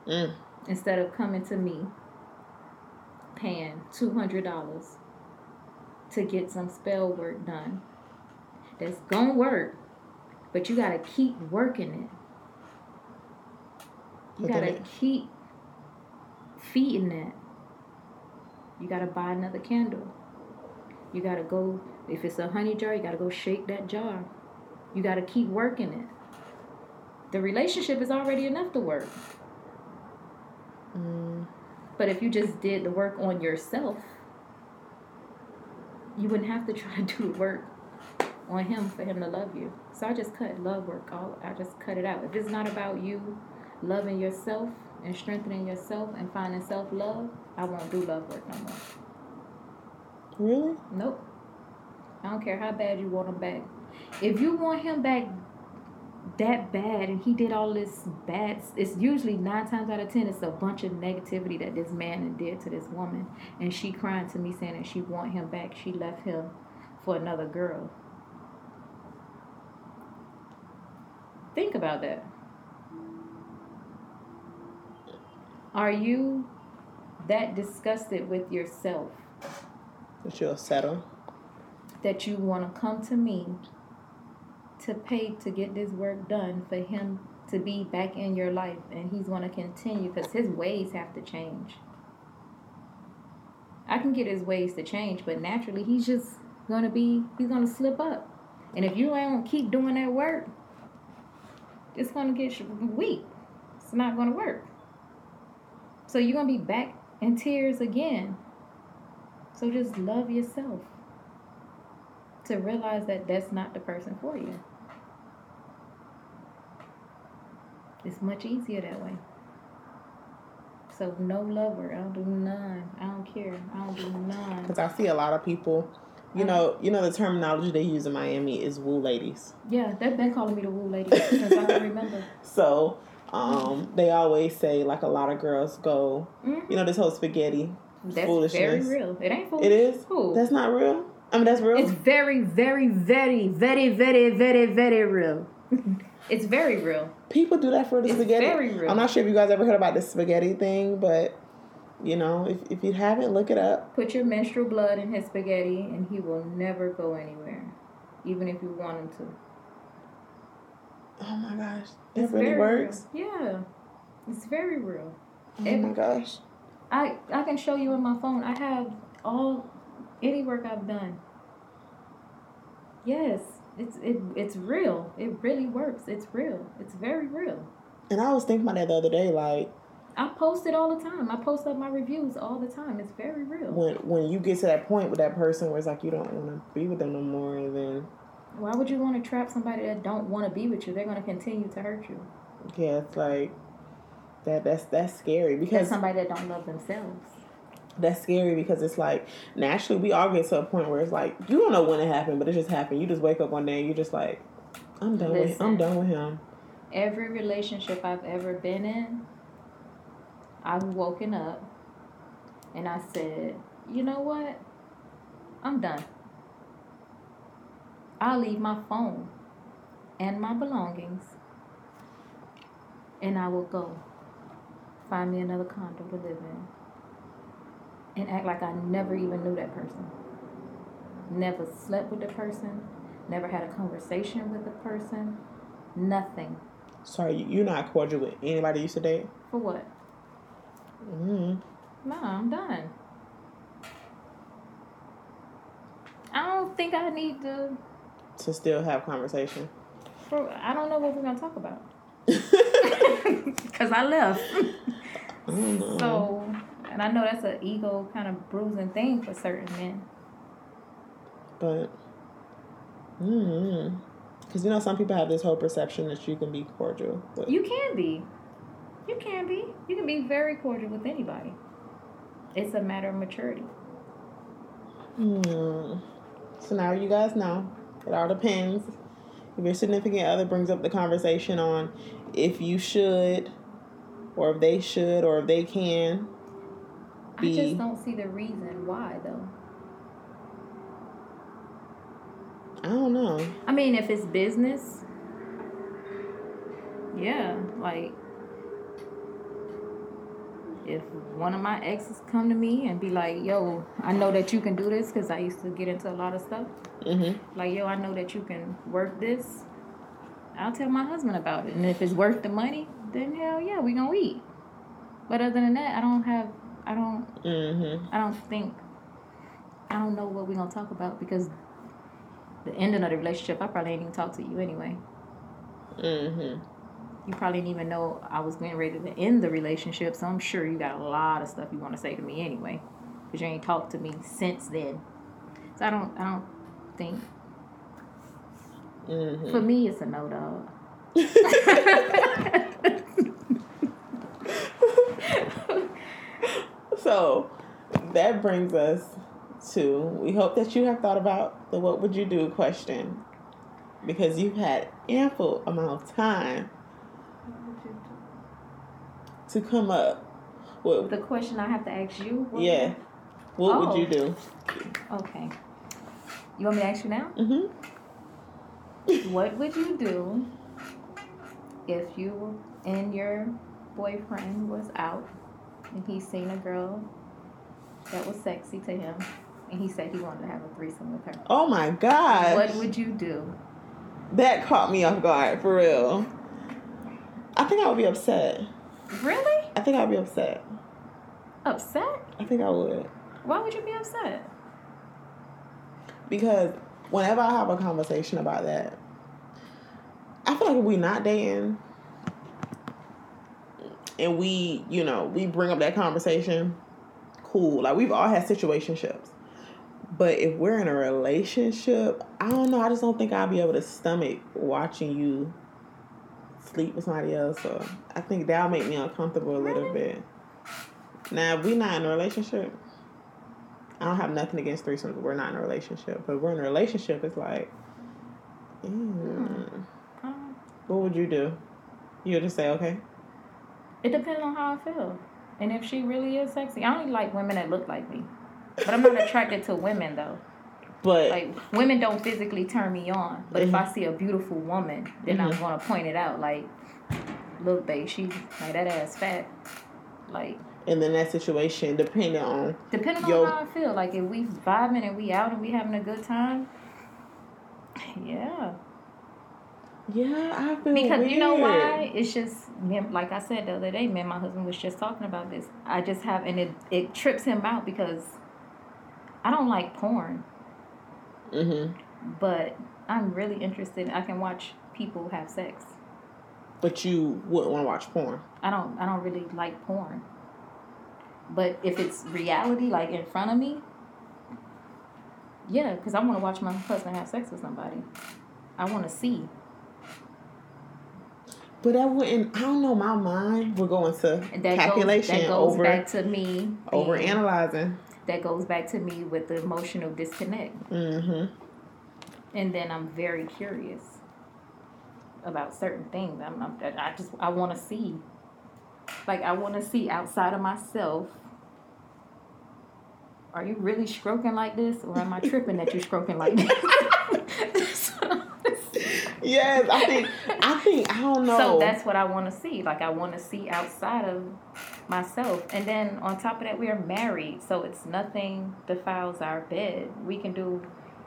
B: Mm.
C: instead of coming to me paying $200 to get some spell work done. That's gonna work, but you gotta keep working it. You gotta
B: it-
C: keep feeding it. You gotta buy another candle. You gotta go, if it's a honey jar, you gotta go shake that jar. You gotta keep working it. The relationship is already enough to work. Mm. But if you just did the work on yourself, you wouldn't have to try to do the work on him for him to love you. So I just cut love work all I just cut it out. If it's not about you loving yourself and strengthening yourself and finding self love, I won't do love work no more.
B: Really?
C: Nope. I don't care how bad you want him back. If you want him back that bad and he did all this bad it's usually nine times out of ten it's a bunch of negativity that this man did to this woman and she crying to me saying that she want him back she left him for another girl think about that are you that disgusted with yourself?
B: That you'll settle.
C: that you want to come to me to pay to get this work done for him to be back in your life and he's going to continue because his ways have to change. I can get his ways to change but naturally he's just going to be he's going to slip up. And if you don't keep doing that work it's going to get weak. It's not going to work so you're going to be back in tears again so just love yourself to realize that that's not the person for you. It's much easier that way. So no lover. I don't do none. I don't care. I don't do none.
B: Because I see a lot of people, you know, you know the terminology they use in Miami is woo ladies.
C: Yeah, they've been calling me the woo lady since I can remember.
B: So um, they always say like a lot of girls go,
C: Mhm.
B: you know, this whole spaghetti.
C: That's very
B: Foolishness.
C: real. It ain't foolish.
B: It is.
C: Who?
B: That's not real. I mean, that's real.
C: It's very, very, very, very, very, very, very real. it's very real.
B: People do that for the
C: It's
B: spaghetti.
C: very real.
B: I'm not sure if you guys ever heard about the spaghetti thing, but you know, if, if you haven't, look it up.
C: Put your menstrual blood in his spaghetti and he will never go anywhere. Even if you want him to.
B: Oh my gosh, that
C: It's
B: really works.
C: Real. Yeah. It's very real.
B: Oh
C: It-
B: my gosh.
C: I I can show you on my phone. I have all any work I've done. Yes, it's it it's real. It really works. It's real. It's very real.
B: And I was thinking about that the other day, like
C: I post it all the time. I post up my reviews all the time. It's very real.
B: when when you get to that point with that person where it's like you don't want to be with them no more, and then
C: Why would you want to trap somebody that don't want to be with you? They're going to continue to hurt you.
B: yeah, it's like that. That's that's scary because
C: somebody that don't love themselves.
B: that's scary because it's like naturally we all get to a point where it's like you don't know when it happened, but it just happened. You just wake up one day and you're just like, I'm done with I'm done with him.
C: Every relationship I've ever been in, I've woken up and I said, you know what? I'm done. I'll leave my phone and my belongings and I will go find me another condo to live in and act like I never even knew that person. Never slept with the person, never had a conversation with the person, nothing.
B: Sorry, you- you're not cordial with anybody you used to date.
C: For what?
B: mm
C: No, I'm done. I don't think I need to.
B: To still have conversation.
C: For I don't know what we're gonna talk about because I left.
B: I know.
C: So, and I know that's an ego kind of bruising thing for certain men.
B: But, mm because you know some people have this whole perception that you can be cordial. But
C: You can be. You can be. You can be very cordial with anybody. It's a matter of maturity.
B: Hmm. So now you guys know. It all depends. If your significant other brings up the conversation on if you should, or if they should, or if they can.
C: I just don't see the reason why, though.
B: I don't know.
C: I mean, if it's business, yeah, like if one of my exes come to me and be like, "Yo, I know that you can do this," because I used to get into a lot of stuff.
B: Mm-hmm.
C: Like, "Yo, I know that you can work this." I'll tell my husband about it, and if it's worth the money, then hell yeah, we gonna eat. But other than that, I don't have, I don't,
B: Mm-hmm.
C: I don't think, I don't know what we gonna talk about because the ending of the relationship, I probably ain't even talk to you anyway.
B: Mm-hmm.
C: You probably didn't even know I was getting ready to end the relationship. So I'm sure you got a lot of stuff you want to say to me anyway, because you ain't talked to me since then. So I don't, I don't think.
B: Mhm.
C: For me, it's a no dog.
B: So that brings us to we hope that you have thought about the what would you do question because you've had ample amount of time to come up with
C: The question I have to ask you. what-
B: yeah what would you
C: Oh.
B: do
C: Okay. You want me to ask you now?
B: mm-hmm.
C: What would you do if you and your boyfriend was out and he seen a girl that was sexy to him and he said he wanted to have a threesome with her?
B: oh my god
C: What would you do?
B: that caught me off guard for real I think I would be upset
C: Really?
B: I think I'd be upset
C: Upset?
B: I think I would
C: Why would you be upset?
B: because whenever I have a conversation about that, I feel like if we not dating and we, you know, we bring up that conversation, cool. Like we've all had situationships. But if we're in a relationship, I don't know, I just don't think I'll be able to stomach watching you sleep with somebody else. So I think that'll make me uncomfortable a little bit. Now, if we not in a relationship, I don't have nothing against threesomes. We're not in a relationship, but if we're in a relationship. It's like, mm, what would you do? You would just say okay.
C: it depends on how I feel. And if she really is sexy, I only like women that look like me. But I'm not attracted to women though.
B: But
C: Like women don't physically turn me on, but if I see a beautiful woman, then I'm
B: Mhm.
C: gonna point it out. Like, look, babe, she like that ass fat. Like,
B: and then that situation, depending on
C: depending on how I feel. Like, if we vibing and we out and we having a good time, yeah.
B: yeah, I feel
C: Because you know why? It's just me like I said the other day. Me and my husband was just talking about this. I just have, and it it trips him out because I don't like porn.
B: Mm-hmm.
C: but I'm really interested. I can watch people have sex.
B: But you wouldn't want to watch porn.
C: I don't. I don't really like porn. But if it's reality, like in front of me, yeah, because I want to watch my husband have sex with somebody. I want to see.
B: But that wouldn't. I don't know. My mind would go into
C: that
B: calculation
C: goes, that goes
B: over
C: back to me.
B: over analyzing.
C: That goes back to me with the emotional disconnect,
B: Mm-hmm.
C: and then I'm very curious about certain things. I'm, I'm I just I want to see. Like I want to see outside of myself. Are you really stroking like this, or am I tripping that you're stroking like this?
B: Yes, I think. I think. I don't know.
C: So that's what I want to see. Like I want to see outside of myself, and then on top of that, we are married, so it's nothing defiles our bed. We can do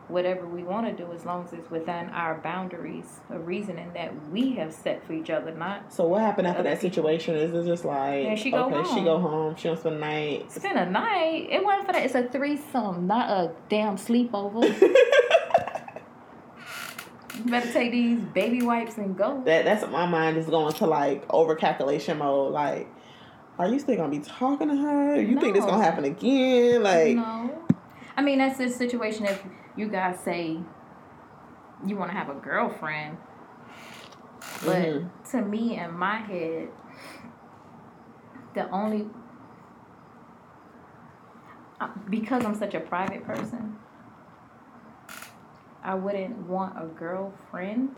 C: whatever we want to do as long as it's within our boundaries of reasoning that we have set for each other. Not
B: So what happened after that situation? Is it just like
C: Yeah, she go
B: okay, she go home, she don't spend the night.
C: spend a night. It wasn't for that. It's a threesome, not a damn sleepover. you better take these baby wipes and go.
B: that that's my mind is going to like over calculation mode. Like, are you still gonna be talking to her? You think this gonna happen again? Like,
C: no. I mean, that's the situation if you guys say you want to have a girlfriend. But
B: Mhm.
C: to me, in my head, the only. uh, Because I'm such a private person, I wouldn't want a girlfriend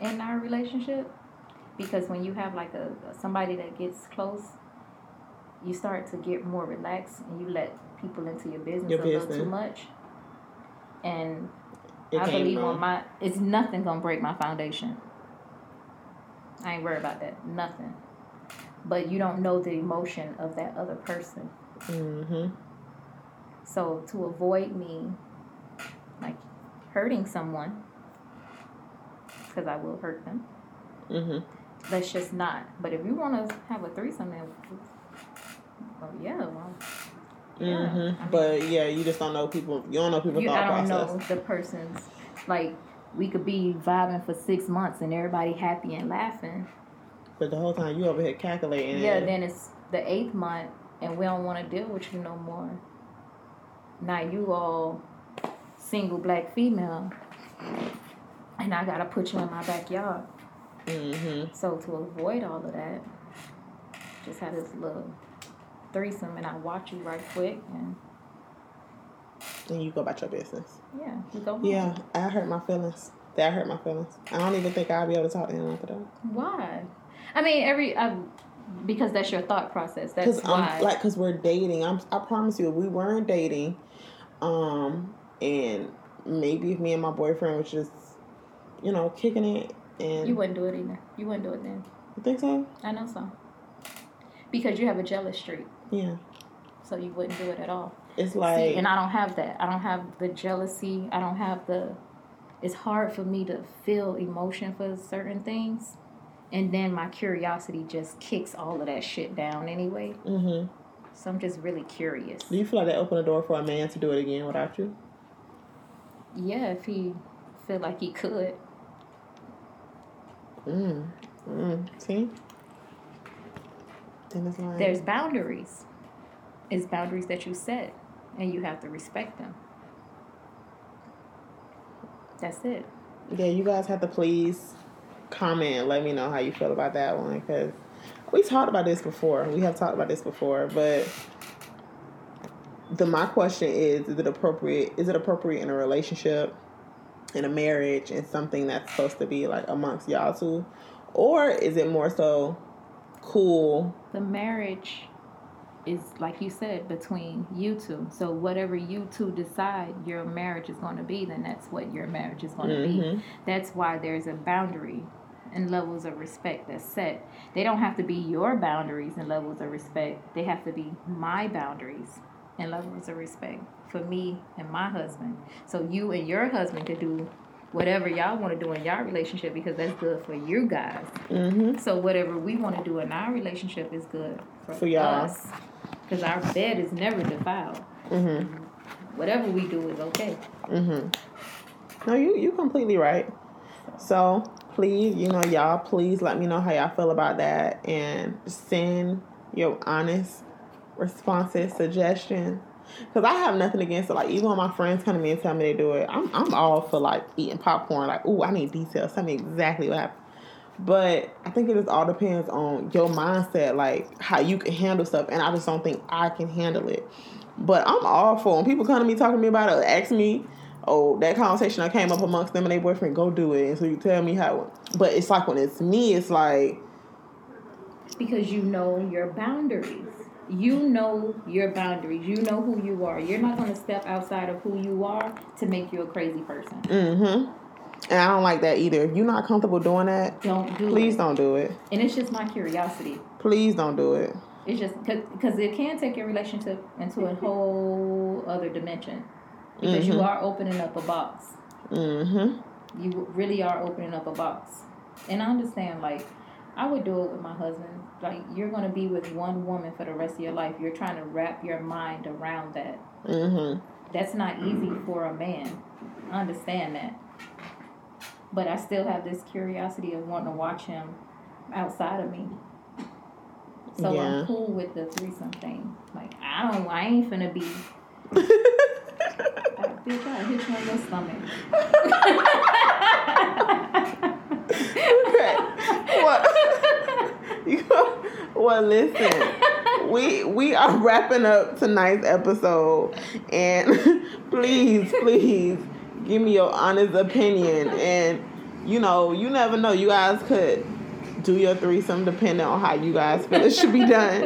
C: in our relationship. Because when you have like a somebody that gets close, you start to get more relaxed and you let people into your business
B: Your
C: a little too much. And
B: it
C: I believe on my it's nothing gonna break my foundation. I ain't worried about that. Nothing. But you don't know the emotion of that other person.
B: Mhm.
C: So to avoid me like hurting someone, because I will hurt them,
B: Mhm.
C: Let's just not. But if you want to have a threesome, then well, yeah, well, yeah.
B: Mhm.
C: I mean-
B: But yeah, you just don't know people. You don't know people's
C: you,
B: thought
C: I don't
B: process.
C: know the person's like we could be vibing for six months and everybody happy and laughing.
B: But the whole time you over here calculating.
C: Yeah, then it's the eighth month and we don't want to deal with you no more. Now you all single black female and I gotta put you in my backyard.
B: Mhm.
C: So to avoid all of that, just had this little threesome and I watch you right quick and
B: And you go about your business.
C: yeah, we go home.
B: Yeah, I hurt my feelings. That hurt my feelings. I don't even think I'll be able to talk to him after that.
C: Why? I mean, every I, because that's your thought process. That's
B: Because
C: why.
B: I'm like, cause we're dating. I'm. I promise you, if we weren't dating, um, and maybe if me and my boyfriend was just, you know, kicking it, and
C: you wouldn't do it either. You wouldn't do it then.
B: you think so?
C: I know so. Because you have a jealous streak,
B: Yeah.
C: so you wouldn't do it at all.
B: It's
C: See,
B: like
C: and I don't have that. I don't have the jealousy. I don't have the. It's hard for me to feel emotion for certain things, and then my curiosity just kicks all of that shit down anyway.
B: hmm
C: So I'm just really curious.
B: Do you feel like that opened the door for a man to do it again without you?
C: Yeah, if he feel like he could.
B: Mm. Mm. See. Then it's like
C: There's boundaries. It's boundaries that you set, and you have to respect them. That's it.
B: Yeah, you guys have to please comment let me know how you feel about that one because we talked about this before. We have talked about this before, but the my question is: Is it appropriate? Is it appropriate in a relationship, in a marriage, and something that's supposed to be like amongst y'all two, or is it more so cool?
C: The marriage is, like you said, between you two. So whatever you two decide your marriage is going to be, then that's what your marriage is going to be.
B: Mhm.
C: That's why there's a boundary and levels of respect that's set. They don't have to be your boundaries and levels of respect. They have to be my boundaries and levels of respect for me and my husband. So you and your husband could do whatever y'all want to do in your relationship because that's good for you guys.
B: Mm-hmm.
C: So whatever we want to do in our relationship is good for,
B: For y'all.
C: us. Because our bed is never defiled.
B: Mm-hmm.
C: Whatever we do is okay.
B: Mm-hmm. No, you you completely right. So please, you know, y'all, please let me know how y'all feel about that and send your honest responses, suggestions. Cause I have nothing against it. Like even when my friends come to me and tell me they do it, I'm I'm all for like eating popcorn. Like, ooh, I need details. Tell me exactly what happened. But I think it just all depends on your mindset, like how you can handle stuff. And I just don't think I can handle it. But I'm all for when people come to me talking to me about it, ask me, oh, that conversation that came up amongst them and their boyfriend, go do it. And so you tell me how. But it's like when it's me, it's like,
C: Because you know your boundaries. You know your boundaries. You know who you are. You're not going to step outside of who you are to make you a crazy person.
B: mm-hmm. And I don't like that either. If you're not comfortable doing that,
C: Don't do
B: please
C: it.
B: don't do it.
C: And it's just my curiosity.
B: Please don't do it.
C: It's just because it can take your relationship into a whole other dimension. Because you
B: Mhm.
C: are opening up a box.
B: Mm-hmm.
C: you really are opening up a box. And I understand, like, I would do it with my husband. Like, you're going to be with one woman for the rest of your life. You're trying to wrap your mind around that.
B: Mm-hmm.
C: That's not easy for a man. I understand that. But I still have this curiosity of wanting to watch him outside of me. So
B: Yeah.
C: I'm cool with the threesome thing. Like, I don't, I ain't finna be, I, bitch, I hit you on your stomach.
B: What? Well, listen. We we are wrapping up tonight's episode, and please, please, give me your honest opinion. And you know, you never know. You guys could do your threesome depending on how you guys feel it should be done.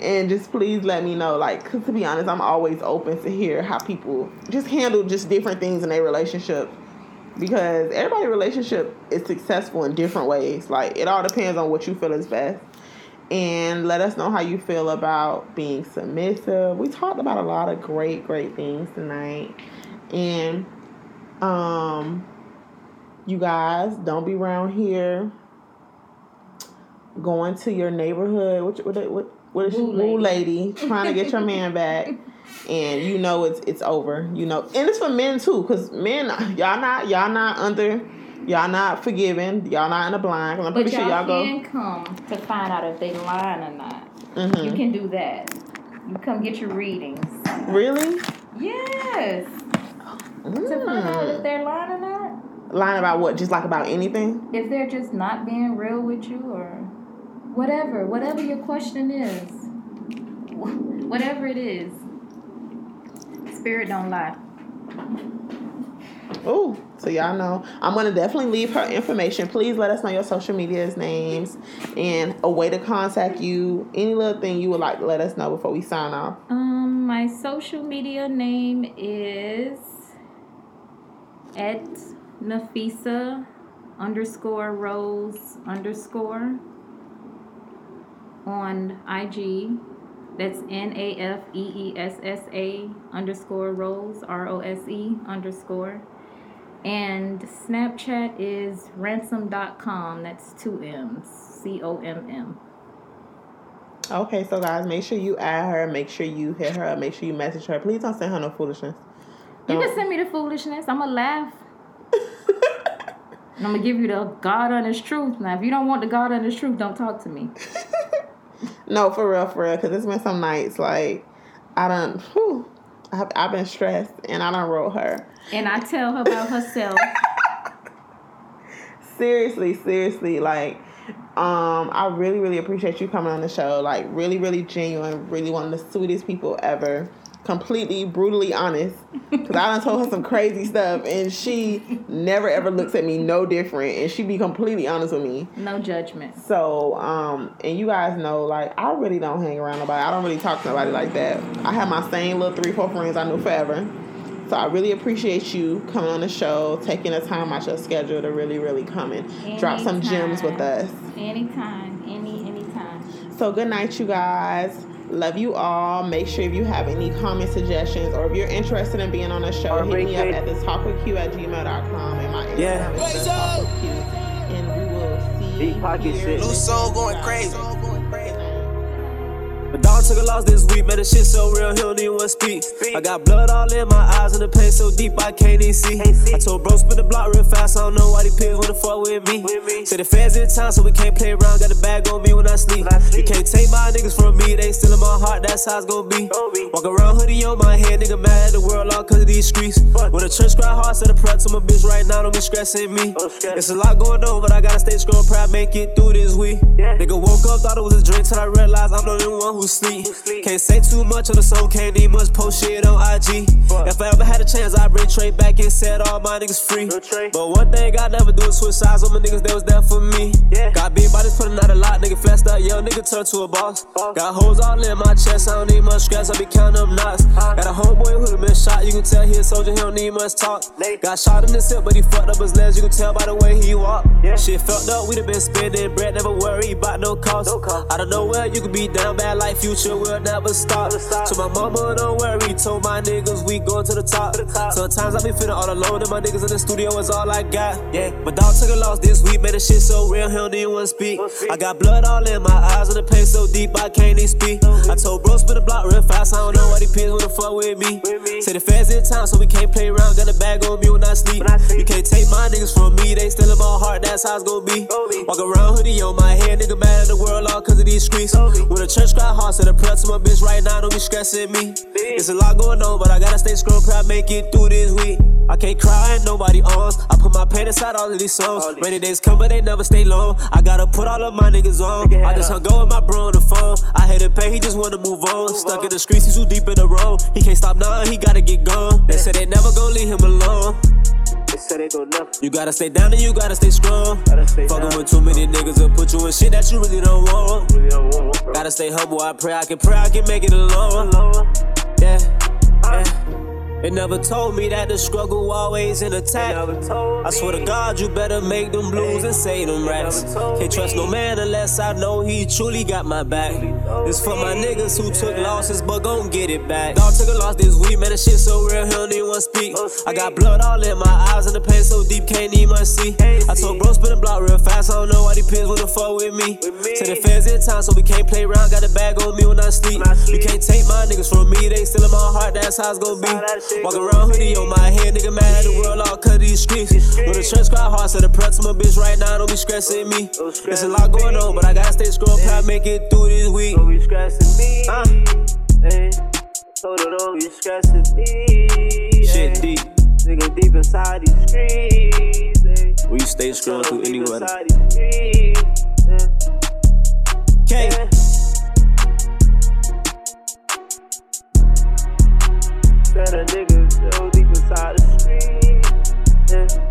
B: And just please let me know. Like, 'cause to be honest, I'm always open to hear how people just handle just different things in their relationship because everybody relationship is successful in different ways. Like it all depends on what you feel is best. And let us know how you feel about being submissive. We talked about a lot of great great things tonight. And um you guys don't be around here going to your neighborhood. What what what, what is
C: woo lady.
B: lady trying to get your man back and you know it's it's over. You know, and it's for men too, because men y'all not y'all not under. Y'all not forgiven. Y'all not in the blind. I'm
C: But
B: pretty
C: y'all,
B: sure y'all go.
C: can come to find out if they lying or not.
B: Mhm.
C: You can do that. You come get your readings.
B: Really?
C: Yes. To find out if
B: Mm.
C: they're lying or not.
B: Lying about what? Just like about anything?
C: If they're just not being real with you or whatever, whatever your question is. Whatever it is. Spirit don't lie.
B: Oh, so y'all know. I'm gonna definitely leave her information. Please let us know your social media's names and a way to contact you. Any little thing you would like to let us know before we sign off.
C: Um, my social media name is at Nafeessa underscore Rose underscore on IG. That's N A F E E S S A underscore Rose R O S E underscore. And Snapchat is ransom.com. That's two M's. C O M M.
B: Okay, so guys, make sure you add her. Make sure you hit her up. Make sure you message her. Please don't send her no foolishness.
C: You
B: Don't-
C: can send me the foolishness. I'm gonna laugh. and I'm gonna give you the God honest truth. Now, if you don't want the God honest truth, don't talk to me.
B: No, for real, for real. Because it's been some nights like I done. Whew, I've, I've been stressed and I done wrote her.
C: And I tell her about herself.
B: seriously, seriously, like, um, I really, really appreciate you coming on the show. Like, really, really genuine, really one of the sweetest people ever. Completely, brutally honest. Because I done told her some crazy stuff, and she never ever looks at me no different, and she be completely honest with me.
C: No judgment.
B: So, um, and you guys know, like, I really don't hang around nobody. I don't really talk to nobody like that. I have my same little three, four friends I knew forever. So I really appreciate you coming on the show, taking the time out your schedule to really, really come and drop some gems with
C: Anytime.
B: us.
C: Anytime. Any anytime.
B: So good night, you guys. Love you all. Make sure if you have any comment suggestions or if you're interested in being on the show, hit me up at the talkwithq at gmail.com and my Instagram
D: Yeah.
B: is the talkwithq. And we will see
D: Deep
B: you here
D: shit.
B: next
D: Loose
E: soul going crazy.
D: My dog took a loss this week, man, the shit so real, he don't even wanna speak. I got blood all in my eyes and the pain so deep I can't even see. I told bro spin the block real fast, I don't know why these pigs wanna fuck with me. Say the fans in town, so we can't play around, got a bag on me when I sleep. You can't take my niggas from me, they still in my heart, that's how it's gonna be. Walk around hoodie on my head, nigga mad at the world all cause of these streets. When the church cry hard, set a prayer to my bitch right now, don't be stressing me. It's a lot going on, but I gotta stay strong, proud, make it through this week. Nigga woke up, thought it was a drink, till I realized I'm the only one who sleep. Can't say too much on the song, can't need much post shit on IG. If I ever had a chance, I'd bring Trey back and set all my niggas free. But one thing I never do is switch sides on my niggas, that was there for me. Got beat by this putting out a lot, nigga flexed up, young nigga turned to a boss. Got holes all in my chest, I don't need much stress, I be counting them knots. Got a homeboy who done been shot, you can tell he a soldier, he don't need much talk. Got shot in the hip, but he fucked up his legs, you can tell by the way he walk. Shit fucked up, we done been spending bread, never worry about no cost. I don't know where you could be down bad like future, will never stop. So my mama don't worry, told my niggas we going to the top. Sometimes I be feeling all alone, and my niggas in the studio is all I got. Yeah, my dog took a loss this week, man, the shit so real, he don't even speak. I got blood all in my eyes, and the pain so deep I can't even speak. I told bro spin the block real fast, I don't know why these pigs wanna fuck with me. Say the feds in town, so we can't play around, got a bag on me when I sleep. You can't take my niggas from me, they still in my heart, that's how it's gonna be. Walk around hoodie on my head, nigga mad at the world all cause of these streets. When the church cry hard, said a prayer to my bitch right now, don't be stressing me. It's a lot going on, but I gotta stay strong, proud, make it through this week. I can't cry in nobody arms. I put my pain inside all of these songs. Rainy days come, but they never stay long. I gotta put all of my niggas on. I just hung go with my bro on the phone. I hate the pain, he just wanna move on. Stuck in the streets, he's too deep in the road. He can't stop now, he gotta get gone. They said they never gonna leave him alone.
E: Said never.
D: You gotta stay down and you gotta stay strong.
E: Gotta stay
D: Fucking
E: down.
D: with too many niggas will put you in shit that you really don't want.
E: Really don't want.
D: Gotta stay humble, I pray I can pray I can make it alone.
E: Alone.
D: Yeah, yeah. They never told me that the struggle always in attack. I swear to God, you better make them blues and say them raps. Can't trust no man unless I know he truly got my back. It's for my niggas who took losses but gon' get it back. Dog took a loss this week, man, the shit so real, he don't even wanna speak. I got blood all in my eyes and the pain so deep, can't even see. I told bro, spin the block real fast, I don't know why these pigs wanna fuck with me. Say the feds in town, so we can't play around, got a bag on me when I sleep. You can't take my niggas from me, they still in my heart, that's how it's gonna be. Walk around hoodie on my head, nigga mad at the world, all cut these streets. When the trench cry hard, said the press to my bitch right now, don't be stressing me. There's a lot going on, but I gotta stay scrolling, how I make it through this week.
E: Don't be stressing me.
D: Uh.
E: Hey, her don't be stressing me.
D: Shit deep.
E: Nigga deep inside these streets. Hey.
D: We stay strong through any weather.
E: these streets. Cause niggas nigga deep inside the street. Yeah.